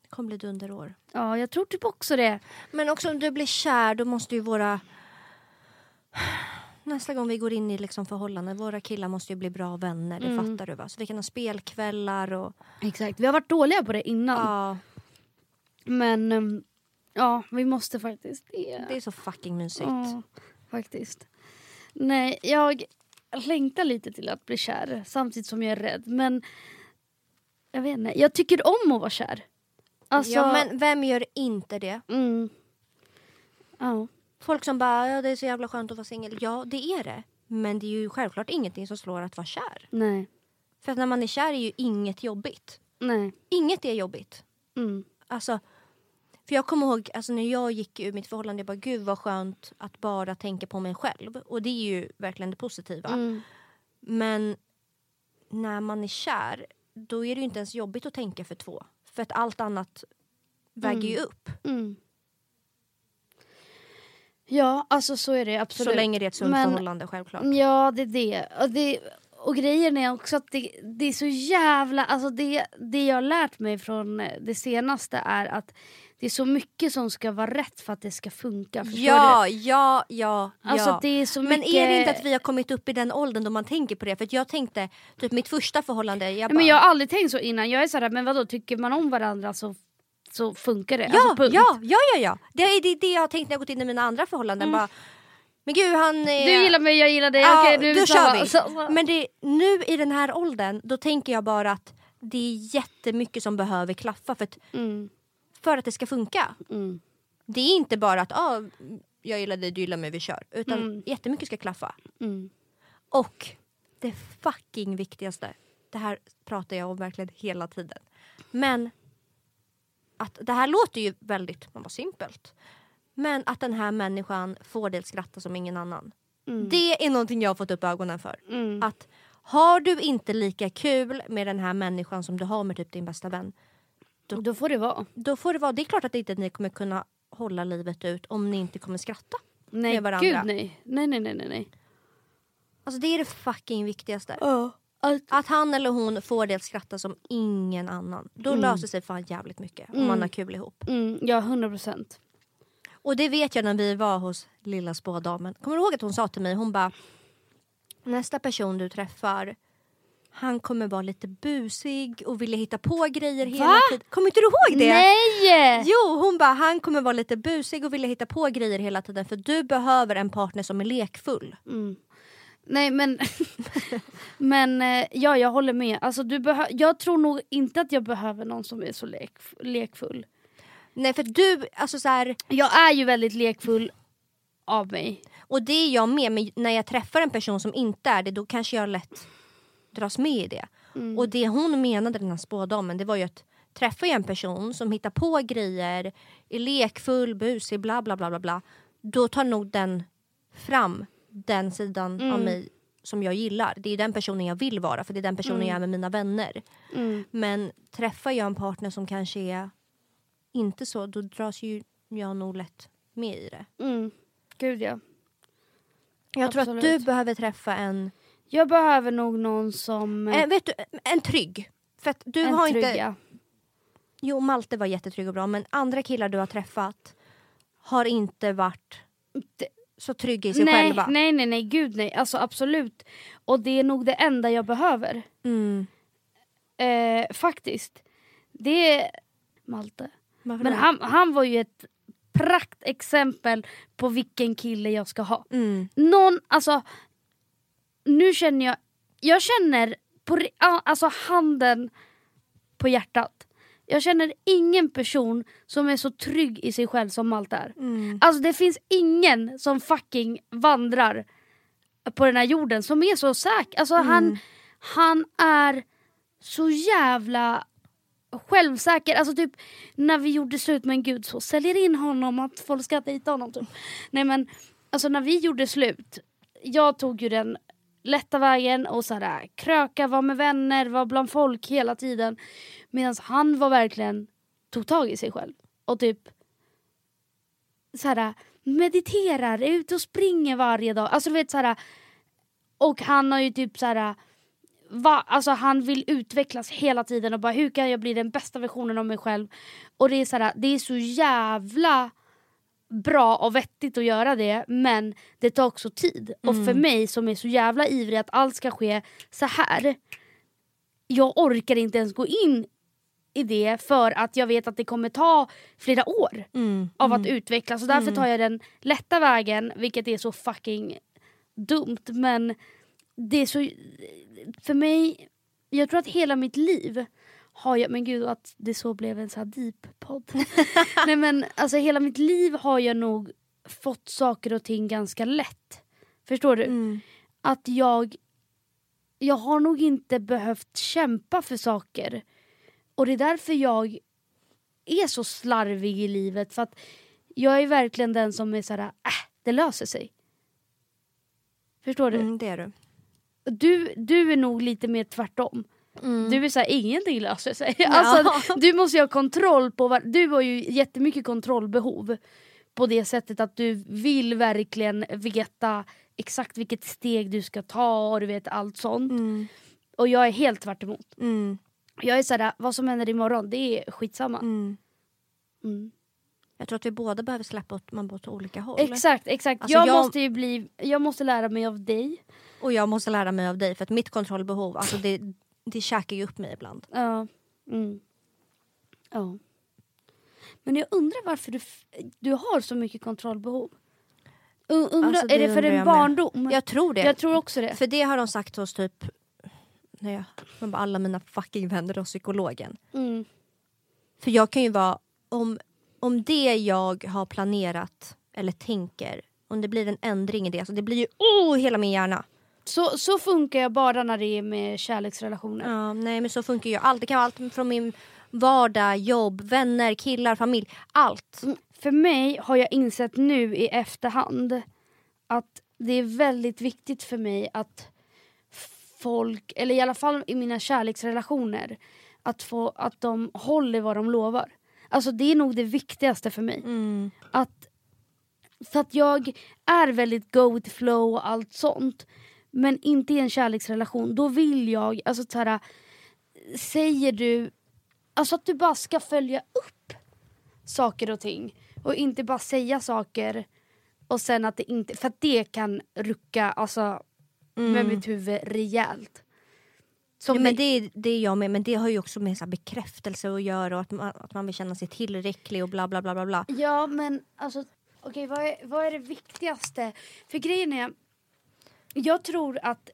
Det kommer bli dunderår. Ja jag tror typ också det. Men också om du blir kär då måste ju våra... Nästa gång vi går in i liksom förhållanden, våra killar måste ju bli bra vänner, det Mm. fattar du va? Så vi kan ha spelkvällar och... Exakt. Vi har varit dåliga på det innan. Ja, Men ehm, ja vi måste faktiskt det. det är så fucking mysigt. Ja, faktiskt. Nej, jag längtar lite till att bli kär samtidigt som jag är rädd. Men jag vet inte, jag tycker om att vara kär. Alltså, Ja men vem gör inte det? Mm. Ja. Folk som bara, ja det är så jävla skönt att vara singel. Ja det är det. Men det är ju självklart ingenting som slår att vara kär. Nej. För när man är kär är ju inget jobbigt. Nej. Inget är jobbigt. Mm. Alltså, för jag kommer ihåg alltså, när jag gick ur mitt förhållande, jag bara gud vad skönt att bara tänka på mig själv. Och det är ju verkligen det positiva. Mm. Men när man är kär, då är det ju inte ens jobbigt att tänka för två. För att allt annat väger ju upp. Mm. Ja, alltså så är det absolut. Så länge det är ett sunt Men- förhållande självklart. Ja, det är det. Och, det, och grejen är också att det, det är så jävla... Alltså det, det jag har lärt mig från det senaste är att det är så mycket som ska vara rätt för att det ska funka. Ja, du? ja, ja, Alltså ja. det är så Men mycket... är det inte att vi har kommit upp i den åldern då man tänker på det? För att jag tänkte, typ mitt första förhållande, jag bara, Men jag har aldrig tänkt så innan. Jag är såhär, men vadå, tycker man om varandra så, så funkar det. Ja, alltså, ja, ja, ja, ja. Det är det, det jag har tänkt när jag gått in i mina andra förhållanden. Bara, men gud han är... Du gillar mig, jag gillar dig. Ja, Okej, nu då kör vi. Så. Men det, nu i den här åldern, då tänker jag bara att det är jättemycket som behöver klaffa för att, Mm, för att det ska funka. mm, Det är inte bara att ah, jag gillar dig, du gillar mig, vi kör. Utan Mm. jättemycket ska klaffa. mm. Och det fucking viktigaste, det här pratar jag om verkligen hela tiden. Men att det här låter ju väldigt man bara, simpelt. Men att den här människan får dig att skratta som ingen annan. Mm. Det är någonting jag har fått upp ögonen för. Mm. Att har du inte lika kul med den här människan som du har med typ din bästa vän. Då får det vara. Då får det vara, det är klart att inte ni kommer kunna hålla livet ut om ni inte kommer skratta. Nej, Med varandra. gud nej. Nej, nej, nej, nej. Alltså det är det fucking viktigaste. Ja. Allt. Att han eller hon får det att skratta som ingen annan. Då Mm. löser sig fan jävligt mycket om Mm. man har kul ihop. Mm, ja, hundra procent. Och det vet jag när vi var hos lilla spådamen. Kommer du ihåg att hon sa till mig, hon bara Nästa person du träffar han kommer vara lite busig och vilja hitta på grejer hela Va? tiden. Kommer inte du ihåg det? Nej! Jo, hon bara han kommer vara lite busig och vilja hitta på grejer hela tiden för du behöver en partner som är lekfull. Mm. Nej men, men eh, ja jag håller med. Alltså, du behö- jag tror nog inte att jag behöver någon som är så lek- lekfull. Nej för du, alltså så här, Jag är ju väldigt lekfull av mig. och det är jag med men när jag träffar en person som inte är det då kanske jag lätt dras med i det. Mm. Och det hon menade den här spådamen det var ju att träffar jag en person som hittar på grejer, är lekfull, busig, bla bla bla bla bla. Då tar nog den fram den sidan av Mm. mig som jag gillar. Det är den personen jag vill vara för det är den personen Mm. jag är med mina vänner. Mm. Men träffar jag en partner som kanske är inte så, då dras ju jag nog lätt med i det. Mm. Gud ja. Jag tror att du Absolut. behöver träffa en, Jag behöver nog någon som... en, vet du, en trygg. För att du en har inte, trygga. jo Malte var jättetrygg och bra men andra killar du har träffat har inte varit Det- så trygga i sig Nej, själva. nej, nej, nej, gud nej. Alltså absolut. Och det är nog det enda jag behöver. Mm. Eh, faktiskt. Det är Malte. Varför Men han, han var ju ett praktexempel på vilken kille jag ska ha. Mm. Någon, alltså nu känner jag, jag känner på alltså handen på hjärtat. Jag känner ingen person som är så trygg i sig själv som Malte är. Mm. Alltså det finns ingen som fucking vandrar på den här jorden som är så säker. Alltså Mm. han, han är så jävla självsäker. Alltså typ när vi gjorde slut med en gud så säljer in honom att folk ska dejta honom. Typ. Nej men alltså när vi gjorde slut, jag tog ju den lätta vägen och sådär kröka, vara med vänner, vara bland folk hela tiden. Medan han var verkligen, tog tag i sig själv och typ såhär mediterar, är ute och springer varje dag. Alltså du vet såhär och han har ju typ såhär va, alltså han vill utvecklas hela tiden och bara hur kan jag bli den bästa versionen av mig själv. Och det är så, här, det är så jävla bra och vettigt att göra det men det tar också tid. Och för mig som är så jävla ivrig att allt ska ske så här. Jag orkar inte ens gå in i det för att jag vet att det kommer ta flera år Mm. av att utvecklas. Och därför tar jag den lätta vägen vilket är så fucking dumt men det är så... För mig, jag tror att hela mitt liv har jag... Men gud att det så blev en så här deep-podd. Nej men alltså hela mitt liv har jag nog fått saker och ting ganska lätt. Förstår du? Mm. Att jag... Jag har nog inte behövt kämpa för saker. Och det är därför jag är så slarvig i livet. För att jag är verkligen den som är såhär, äh, det löser sig. Förstår du? Mm, det är du. du? Du är nog lite mer tvärtom. Mm. Du är såhär, ingenting löser sig. Alltså, du måste ju ha kontroll på, vad- du har ju jättemycket kontrollbehov. På det sättet att du vill verkligen veta exakt vilket steg du ska ta och du vet allt sånt. Mm. Och jag är helt tvärt emot. Mm. Jag är såhär, vad som händer imorgon det är skitsamma. Mm. Mm. Jag tror att vi båda behöver släppa åt, man åt olika håll. Exakt, exakt. Alltså, jag, jag- måste ju bli, jag måste lära mig av dig. Och jag måste lära mig av dig för att mitt kontrollbehov, alltså det, det käkar ju upp mig ibland. Ja. Mm. Ja. Men jag undrar varför du, du har så mycket kontrollbehov. U- undrar, Alltså, är det för en jag med. barndom? Jag tror det. Jag tror också det. För det har de sagt hos typ bara alla mina fucking vänner och psykologen. Mm. För jag kan ju vara, om, om det jag har planerat eller tänker, om det blir en ändring i det, så det blir ju oh, hela min hjärna. Så, så funkar jag bara när det är med kärleksrelationer. Ja, nej men så funkar ju allt. Det kan vara allt från min vardag, jobb, vänner, killar, familj. Allt. Mm, För mig har jag insett nu i efterhand att det är väldigt viktigt för mig att folk, eller i alla fall i mina kärleksrelationer, att, få, att de håller vad de lovar. Alltså det är nog det viktigaste för mig. Mm. Att, för att jag är väldigt go with flow och allt sånt. Men inte i en kärleksrelation. Då vill jag, alltså så här, säger du, alltså att du bara ska följa upp saker och ting. Och inte bara säga saker och sen att det inte, för att det kan rucka alltså med mitt huvud rejält. Som Ja, men det, det är jag med, men det har ju också med så bekräftelse att göra och att man, att man vill känna sig tillräcklig och bla bla bla bla bla. Ja men alltså okej vad, är, vad är det viktigaste? För grejen är, jag tror att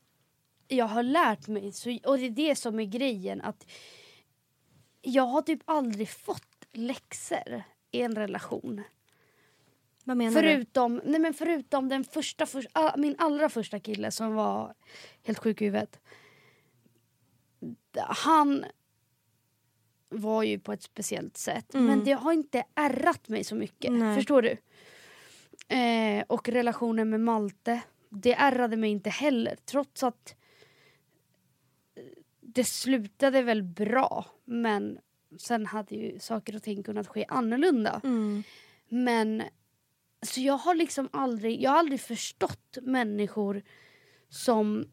jag har lärt mig, så, och det är det som är grejen, att jag har typ aldrig fått läxor i en relation. Vad menar du? Förutom, nej men förutom den första, för, ah, min allra första kille som var helt sjuk i huvudet. Han var ju på ett speciellt sätt. Mm. Men det har inte ärrat mig så mycket. Nej. Förstår du? Eh, och relationen med Malte. Det ärrade mig inte heller. Trots att eh, det slutade väl bra. Men sen hade ju saker och ting kunnat ske annorlunda. Mm. Men så jag har liksom aldrig, jag har aldrig förstått människor som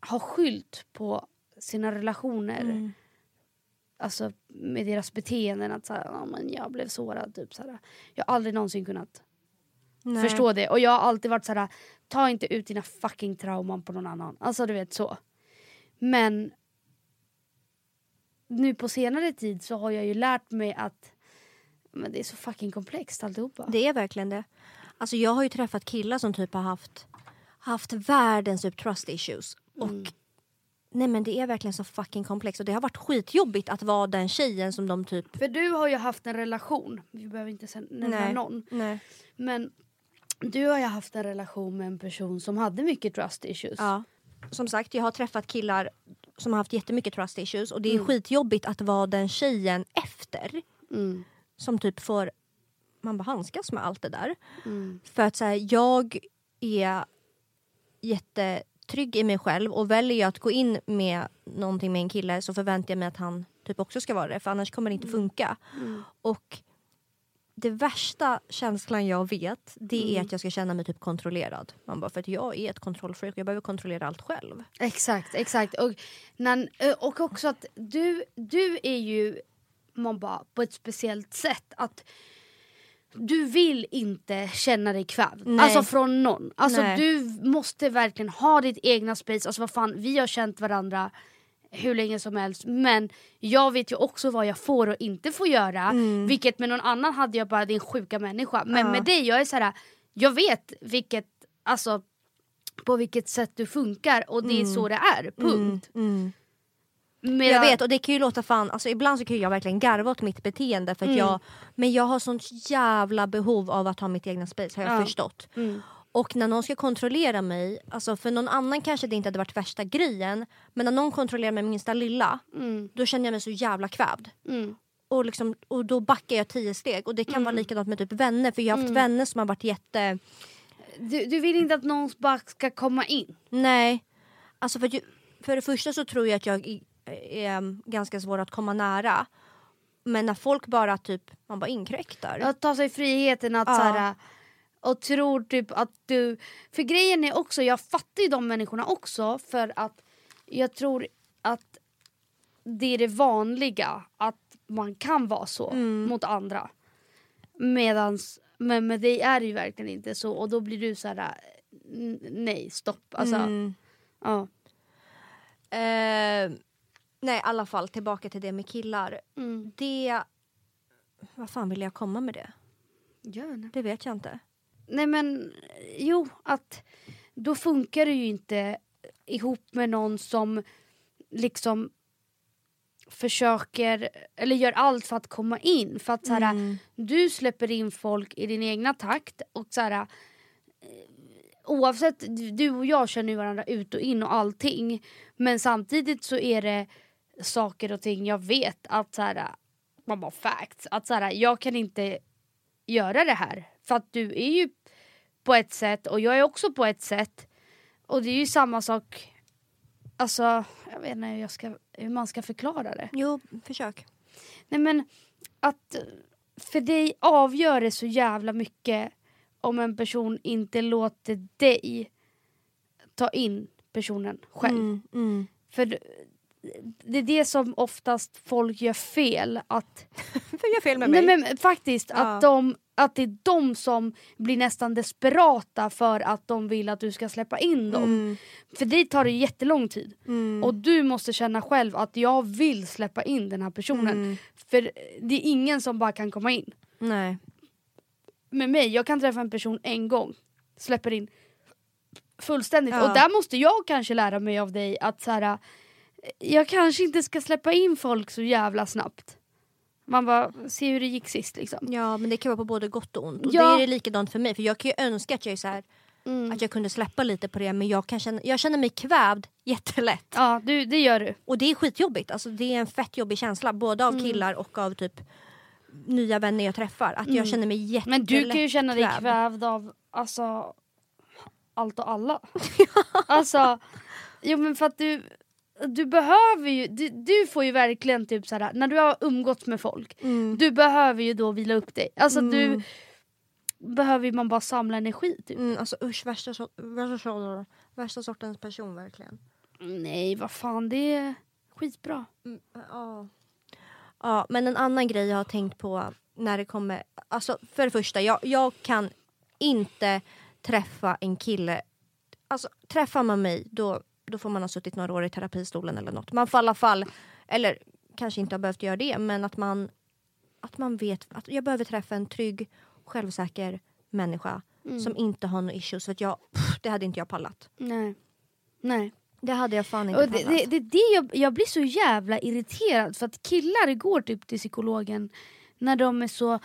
har skylt på sina relationer. Mm. Alltså med deras beteenden. Att så här, ja, men jag blev sårad. Typ, så här. Jag har aldrig någonsin kunnat Nej. förstå det. Och jag har alltid varit så här, ta inte ut dina fucking trauman på någon annan. Alltså du vet så. Men nu på senare tid så har jag ju lärt mig att men det är så fucking komplext alltihopa. Det är verkligen det. Alltså jag har ju träffat killar som typ har haft, haft världens typ trust issues. Och nej men det är verkligen så fucking komplext. Och det har varit skitjobbigt att vara den tjejen som de typ... För du har ju haft en relation, vi behöver inte nämna någon. Nej. Men du har ju haft en relation med en person som hade mycket trust issues. Ja. Som sagt, jag har träffat killar som har haft jättemycket trust issues och det är Mm. skitjobbigt att vara den tjejen efter Mm. som typ får man bara handskas med allt det där. Mm. För att så här, jag är jättetrygg i mig själv och väljer jag att gå in med någonting med en kille så förväntar jag mig att han typ också ska vara det för annars kommer det inte funka. Mm. Och det värsta känslan jag vet det är Mm. att jag ska känna mig typ kontrollerad. Man bara, för att jag är ett kontrollfreak och jag behöver kontrollera allt själv. Exakt, exakt. Och, när, och också att du, du är ju man bara, på ett speciellt sätt. Att du vill inte känna dig kvävd. Nej. Alltså från någon. Alltså Nej. du måste verkligen ha ditt egna space. Alltså vad fan, vi har känt varandra hur länge som helst. Men jag vet ju också vad jag får och inte får göra. Vilket med någon annan hade jag bara, din sjuka människa. Men Mm. Ja. med dig, jag är så här, jag vet vilket, alltså på vilket sätt du funkar och det är så det är. Punkt. Mm. Men Jag vet och det kan ju låta fan, alltså ibland så kan jag verkligen garva åt mitt beteende för att Mm. jag, men jag har sånt jävla behov av att ha mitt egna space har jag Ja. förstått. Mm. Och när någon ska kontrollera mig, alltså för någon annan kanske det inte hade varit värsta grejen men när någon kontrollerar mig minsta lilla Mm. då känner jag mig så jävla kvävd. Mm. Och, liksom, och då backar jag tio steg och det kan vara likadant med typ vänner för jag har haft vänner som har varit jätte... Du, du vill inte att någon bara ska komma in? Nej. Alltså för, för det första så tror jag att jag är, är ganska svår att komma nära. Men när folk bara typ, man bara inkräktar. Att ta sig friheten att Ja. så här, och tror typ att du... För grejen är också, jag fattar ju de människorna också för att jag tror att det är det vanliga att man kan vara så mot andra. Medans, men med dig är det ju verkligen inte så och då blir du så här nej stopp. Alltså, Mm. ja. Eh, nej i alla fall tillbaka till det med killar. Mm. Det... Vad fan vill jag komma med det? Det. Det vet jag inte. Nej men jo, att då funkar det ju inte ihop med någon som liksom försöker eller gör allt för att komma in. För att så här, Mm. du släpper in folk i din egna takt och så här, eh, oavsett, du och jag känner ju varandra ut och in och allting. Men samtidigt så är det saker och ting jag vet att så här, man bara facts, att så här, jag kan inte göra det här. För att du är ju på ett sätt och jag är också på ett sätt. Och det är ju samma sak, alltså jag vet inte hur, jag ska, hur man ska förklara det. Jo, försök. Nej men att för dig avgör det så jävla mycket om en person inte låter dig ta in personen själv. Mm, mm. För det- är det som oftast folk gör fel. Att, För jag fel med mig. nej men faktiskt, Ja. att, de, att det är de som blir nästan desperata för att de vill att du ska släppa in dem. Mm, För dig tar det jättelång tid. mm, Och du måste känna själv att jag vill släppa in den här personen. mm. För det är ingen som bara kan komma in. Nej. Med mig, jag kan träffa en person en gång, släpper in fullständigt. Ja. Och där måste jag kanske lära mig av dig att så här, jag kanske inte ska släppa in folk så jävla snabbt. Man bara, se hur det gick sist liksom. Ja men det kan vara på både gott och ont. Och Ja. det är likadant för mig. För jag kan ju önska att jag är så här, Mm. att jag kunde släppa lite på det men jag, kan känna, jag känner mig kvävd jättelätt. Ja, du, det gör du. Och det är skitjobbigt. Alltså, det är en fett jobbig känsla både av Mm. killar och av typ nya vänner jag träffar. Att jag känner mig jättelätt Men du kan ju känna dig kvävd. kvävd av alltså, allt och alla. alltså, jo men för att du, du behöver ju, du, du får ju verkligen typ såhär, när du har umgåtts med folk, Mm. du behöver ju då vila upp dig. Alltså Mm. du behöver ju man bara samla energi typ. Mm, alltså usch, värsta, so- värsta, so- värsta sortens person verkligen. Nej vad fan det är skitbra. Mm, ja. ja, men en annan grej jag har tänkt på när det kommer... Alltså för det första, jag, jag kan inte träffa en kille... Alltså träffar man mig då, då får man ha suttit några år i terapistolen eller något. Man får i alla fall, eller kanske inte har behövt göra det, men att man, att man vet att jag behöver träffa en trygg, självsäker människa Mm. som inte har några issues. För att jag, pff, det hade inte jag pallat. Nej. Nej. Det hade jag fan inte Och det, pallat. det, det, det jag, jag blir så jävla irriterad för att killar går typ till psykologen när de är så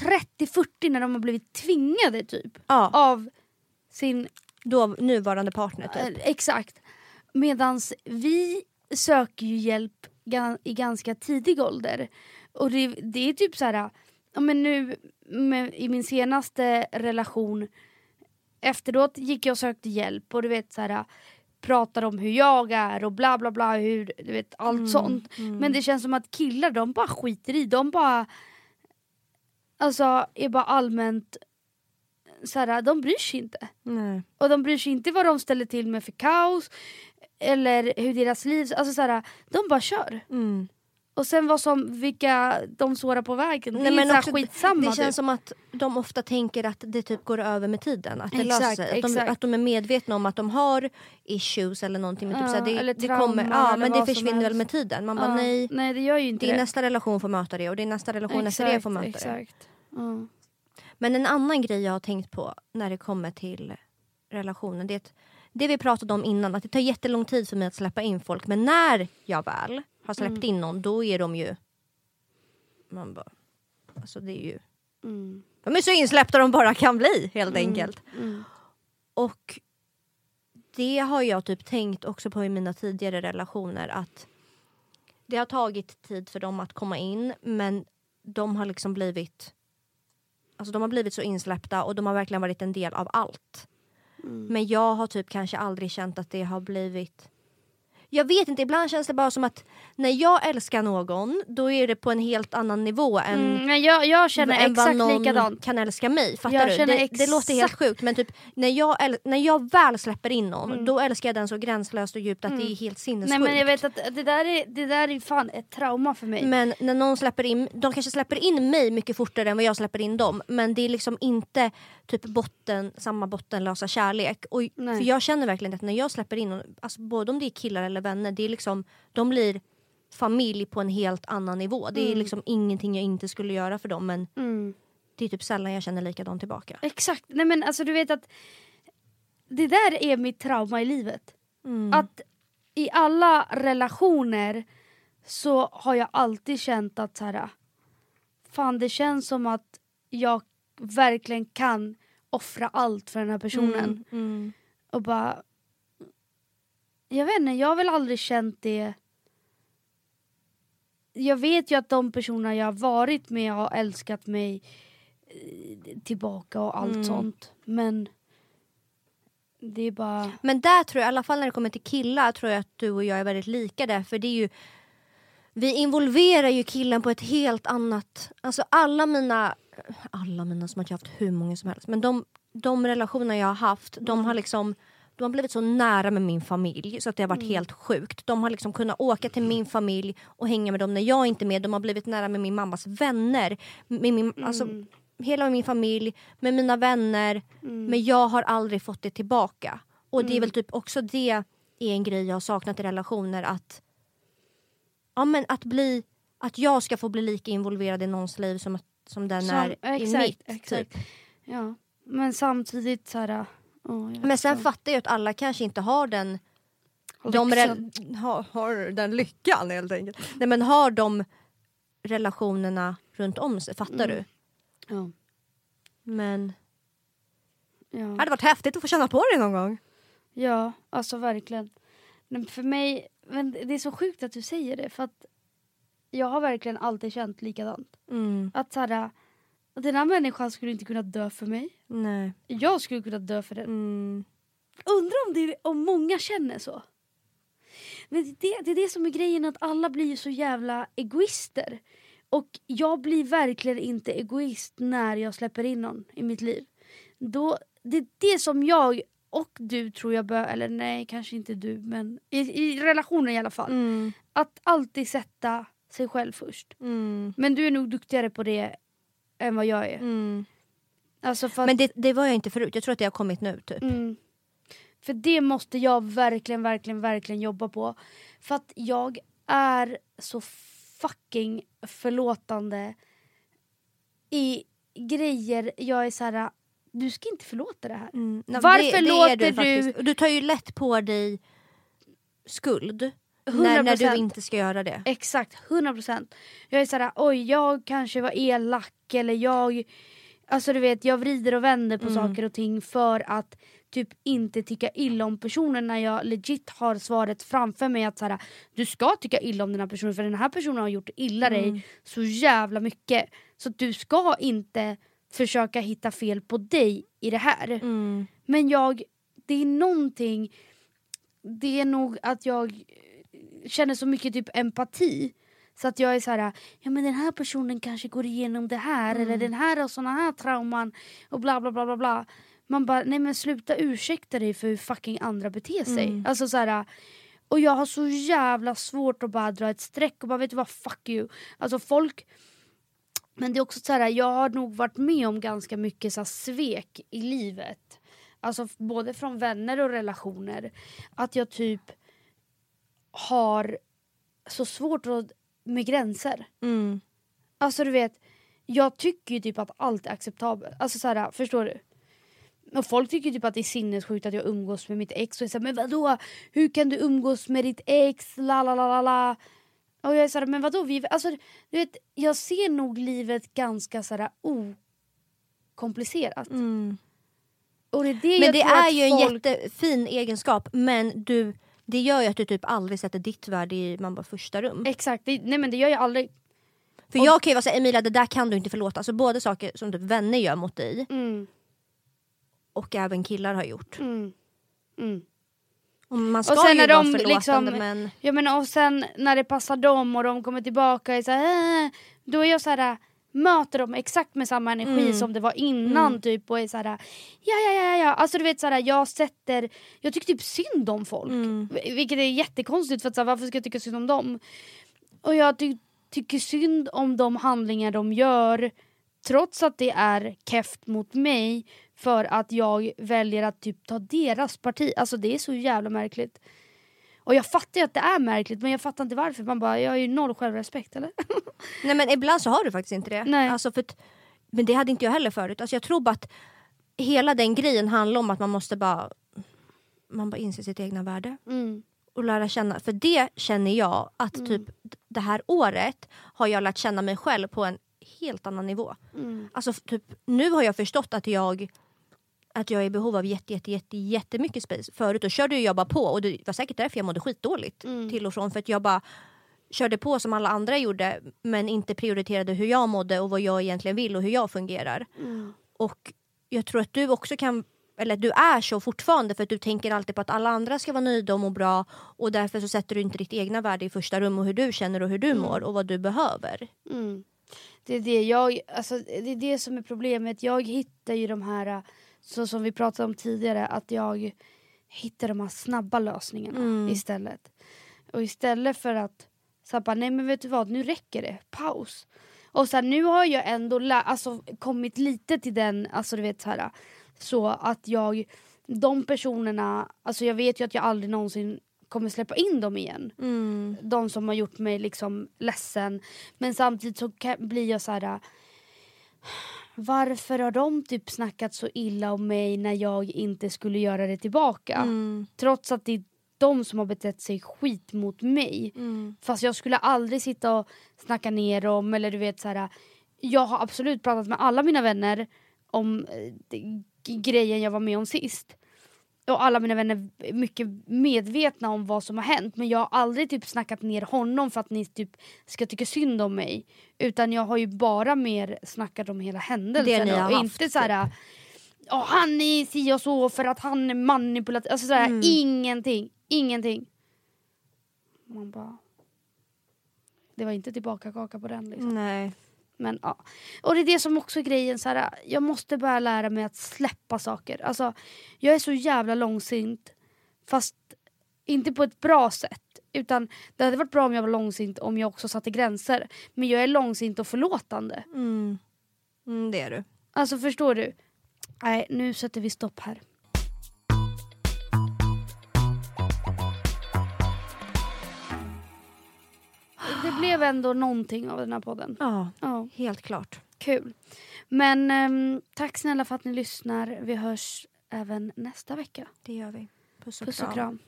30-40 när de har blivit tvingade typ ja, av sin... då nuvarande partner typ. eh, exakt. Medans vi söker ju hjälp i ganska tidig ålder. Och det, det är typ så här, ja men nu med, i min senaste relation efteråt gick jag och sökte hjälp och du vet så här pratade om hur jag är och bla bla bla hur, du vet allt sånt. Mm. Men det känns som att killar de bara skiter i, de bara alltså är bara allmänt så här, de bryr sig inte. Nej. Och de bryr sig inte vad de ställer till med för kaos eller hur deras liv, alltså så här, de bara kör. Mm. Och sen vad som, vilka de sårar på vägen, det Nej, är men också- skitsamma. Det känns typ. som att de ofta tänker att det typ går över med tiden. Att det Exakt, löser. Att de, exakt. att de är medvetna om att de har issues eller någonting. Typ Ja, det, eller det kommer, trauman ja, eller men det försvinner väl med tiden. Man bara Ja, nej, nej det gör ju inte din det. nästa relation får möta det och din nästa relation efter det får möta det. exakt. Ja. Men en annan grej jag har tänkt på när det kommer till relationen. Det, är att, det vi pratade om innan, att det tar jättelång tid för mig att släppa in folk. Men när jag väl har släppt Mm. in någon, då är de ju... Man bara... Alltså det är ju... Mm. De är så insläppta de bara kan bli helt Mm. enkelt. Mm. Och det har jag typ tänkt också på i mina tidigare relationer att det har tagit tid för dem att komma in men de har liksom blivit Alltså de har blivit så insläppta och de har verkligen varit en del av allt. Mm. Men jag har typ kanske aldrig känt att det har blivit jag vet inte, ibland känns det bara som att när jag älskar någon då är det på en helt annan nivå än Mm, men jag, jag känner än vad exakt någon likadant. kan älska mig. Fattar Jag du? känner Det, det låter helt sjukt men typ när jag, äl- när jag väl släpper in någon Mm. då älskar jag den så gränslöst och djupt att det är helt Nej sinnessjukt. men jag vet att det där är, det där är fan ett trauma för mig. Men när någon släpper in, de kanske släpper in mig mycket fortare än vad jag släpper in dem. Men det är liksom inte typ botten, samma bottenlösa kärlek. Och, Nej. för jag känner verkligen att när jag släpper in alltså både om det är killar eller vänner, det är liksom, de blir familj på en helt annan nivå. Det är Mm. liksom ingenting jag inte skulle göra för dem men Mm. det är typ sällan jag känner likadant tillbaka. Exakt, nej men alltså du vet att det där är mitt trauma i livet. Mm. Att i alla relationer så har jag alltid känt att så här, fan det känns som att jag verkligen kan offra allt för den här personen. Mm, mm. Och bara... Jag vet inte, jag har väl aldrig känt det. Jag vet ju att de personer jag har varit med har älskat mig eh, tillbaka och allt Mm. sånt. Men det är bara... Men där tror jag, i alla fall när det kommer till killar, tror jag att du och jag är väldigt lika där. För det är ju, vi involverar ju killen på ett helt annat... Alltså alla mina, alla mina som jag har haft hur många som helst. Men de, de relationer jag har haft, de har liksom de har blivit så nära med min familj så att det har varit Mm. helt sjukt. De har liksom kunnat åka till min familj och hänga med dem när jag inte är med. De har blivit nära med min mammas vänner. Med min, alltså, Mm. hela min familj, med mina vänner. Mm. Men jag har aldrig fått det tillbaka. Och det är Mm. väl typ också det är en grej jag har saknat i relationer. Att, ja, men att, bli, att jag ska få bli lika involverad i någons liv som, att- som den Som- är i exakt, mitt. exakt. Typ. Ja. Men samtidigt så här... jag Men sen inte. fattar jag att alla kanske inte har den de rel- har, har den lyckan helt enkelt. Nej men har de relationerna runt om sig, fattar Mm. du? Ja. Men Ja. det hade varit häftigt att få känna på det någon gång. Ja, alltså verkligen. Men för mig, men det är så sjukt att du säger det för att jag har verkligen alltid känt likadant. Mm. Att såhär, den här människan skulle inte kunna dö för mig. Nej. Jag skulle kunna dö för den. Mm. Undrar om, det, om många känner så. Men det, det, är det som är grejen att alla blir så jävla egoister. Och jag blir verkligen inte egoist när jag släpper in någon i mitt liv. Då, det är det som jag och du tror jag bör, eller nej kanske inte du men i, i relationen i alla fall. Mm. Att alltid sätta sig själv först. Mm. Men du är nog duktigare på det än vad jag är. Mm. Alltså för att, Men det, det var jag inte förut, jag tror att det har kommit nu typ. Mm. För det måste jag verkligen, verkligen, verkligen jobba på. För att jag är så fucking förlåtande i grejer jag är så här. du ska inte förlåta det här. Mm. Varför är låter du? du- Du tar ju lätt på dig skuld när, när du 100%. inte ska göra det. Exakt, 100%. Jag är såhär, oj jag kanske var elak eller jag... Alltså du vet, jag vrider och vänder på Mm. saker och ting för att typ inte tycka illa om personen när jag legit har svaret framför mig att såhär, du ska tycka illa om den här personen för den här personen har gjort illa Mm. dig så jävla mycket. Så du ska inte försöka hitta fel på dig i det här. Mm. Men jag, det är någonting, det är nog att jag känner så mycket typ empati. Så att jag är så här, ja men den här personen kanske går igenom det här eller den här har såna här trauman och bla bla bla bla bla. Man bara, nej men sluta ursäkta dig för hur fucking andra beter sig. Alltså så här, och jag har så jävla svårt att bara dra ett streck och bara vet du vad, fuck you. Alltså folk men det är också så här, jag har nog varit med om ganska mycket så här, svek i livet. Alltså både från vänner och relationer. Att jag typ har så svårt med gränser. Mm. Alltså du vet, jag tycker ju typ att allt är acceptabelt. Alltså så här, förstår du? Och folk tycker typ att det är sinnessjukt att jag umgås med mitt ex och såhär, men vadå? Hur kan du umgås med ditt ex? La la la la la. Och jag är såhär, men vadå? Vi, alltså, du vet, jag ser nog livet ganska såhär okomplicerat. Mm. Och det är det Men det är ju en folk... jättefin egenskap men du, det gör ju att du typ aldrig sätter ditt värde i man bara första rum. Exakt, det, nej men det gör jag aldrig. För jag kan ju vara såhär, Emilia det där kan du inte förlåta. Alltså både saker som typ vänner gör mot dig Mm, och även killar har gjort. mm, mm. Och man ska Och sen ju när vara de förlåtande liksom- men... Jag menar, och sen när det passar dem och de kommer tillbaka är så här, äh, då är jag så här möter dem exakt med samma energi Mm. som det var innan typ och är så här ja ja ja ja. Alltså du vet så här jag sätter jag tycker typ synd om folk. Mm. Vil- vilket är jättekonstigt för att så här, varför ska jag tycka synd om dem? Och jag ty tycker synd om de handlingar de gör trots att det är keft mot mig för att jag väljer att typ ta deras parti. Alltså det är så jävla märkligt och jag fattar ju att det är märkligt men jag fattar inte varför. Man bara, jag har ju noll självrespekt eller? Nej men ibland så har du faktiskt inte det. Nej. Alltså för men det hade inte jag heller förut. Alltså jag tror bara att hela den grejen handlar om att man måste bara, man bara inse sitt egna värde. Mm. och lära känna, för det känner jag att Mm. typ det här året har jag lärt känna mig själv på en helt annan nivå. Mm. Alltså typ, nu har jag förstått att jag att jag är i behov av jätte, jätte, jätte, jättemycket space. Förut då körde jag bara på och det var säkert därför jag mådde skitdåligt Mm. till och från. För att jag bara körde på som alla andra gjorde men inte prioriterade hur jag mådde och vad jag egentligen vill och hur jag fungerar. Mm. Och jag tror att du också kan eller du är så fortfarande för att du tänker alltid på att alla andra ska vara nöjda och må bra och därför så sätter du inte ditt egna värde i första rum och hur du känner och hur du mår och vad du behöver. Mm. Det är det jag, alltså det är det som är problemet. Jag hittar ju de här, så som vi pratade om tidigare, att jag hittar de här snabba lösningarna Mm. istället. Och istället för att så bara, nej men vet du vad, nu räcker det, paus. Och så här, nu har jag ändå lä- alltså, kommit lite till den, alltså du vet så här, så att jag, de personerna, alltså jag vet ju att jag aldrig någonsin kommer släppa in dem igen Mm. de som har gjort mig liksom ledsen. Men samtidigt så kan, blir jag så här. Varför har de typ snackat så illa om mig när jag inte skulle göra det tillbaka? Mm. Trots att det är de som har betett sig skit mot mig. Mm. Fast jag skulle aldrig sitta och snacka ner dem eller du vet så här. Jag har absolut pratat med alla mina vänner om eh, grejen jag var med om sist. Och alla mina vänner är mycket medvetna om vad som har hänt men jag har aldrig typ snackat ner honom för att ni typ ska tycka synd om mig. Utan jag har ju bara mer snackat om hela händelsen och haft, inte så här. "Ja, han är si och så för att han är manipulativ. Alltså sådär, Mm. ingenting. Ingenting. Man bara... Det var inte tillbaka kaka på den liksom. Nej. Men ja. Och det är det som också är grejen, så här, jag måste börja lära mig att släppa saker. Alltså, jag är så jävla långsint. Fast inte på ett bra sätt. Utan det hade varit bra om jag var långsint om jag också satte gränser. Men jag är långsint och förlåtande. Mm. Mm, det är du. Alltså förstår du? Nej, nu sätter vi stopp här. Blev ändå någonting av den här podden. Ja, Ja. helt klart. Kul. Men ehm, tack snälla för att ni lyssnar. Vi hörs även nästa vecka. Det gör vi. Puss och Puss och kram. kram.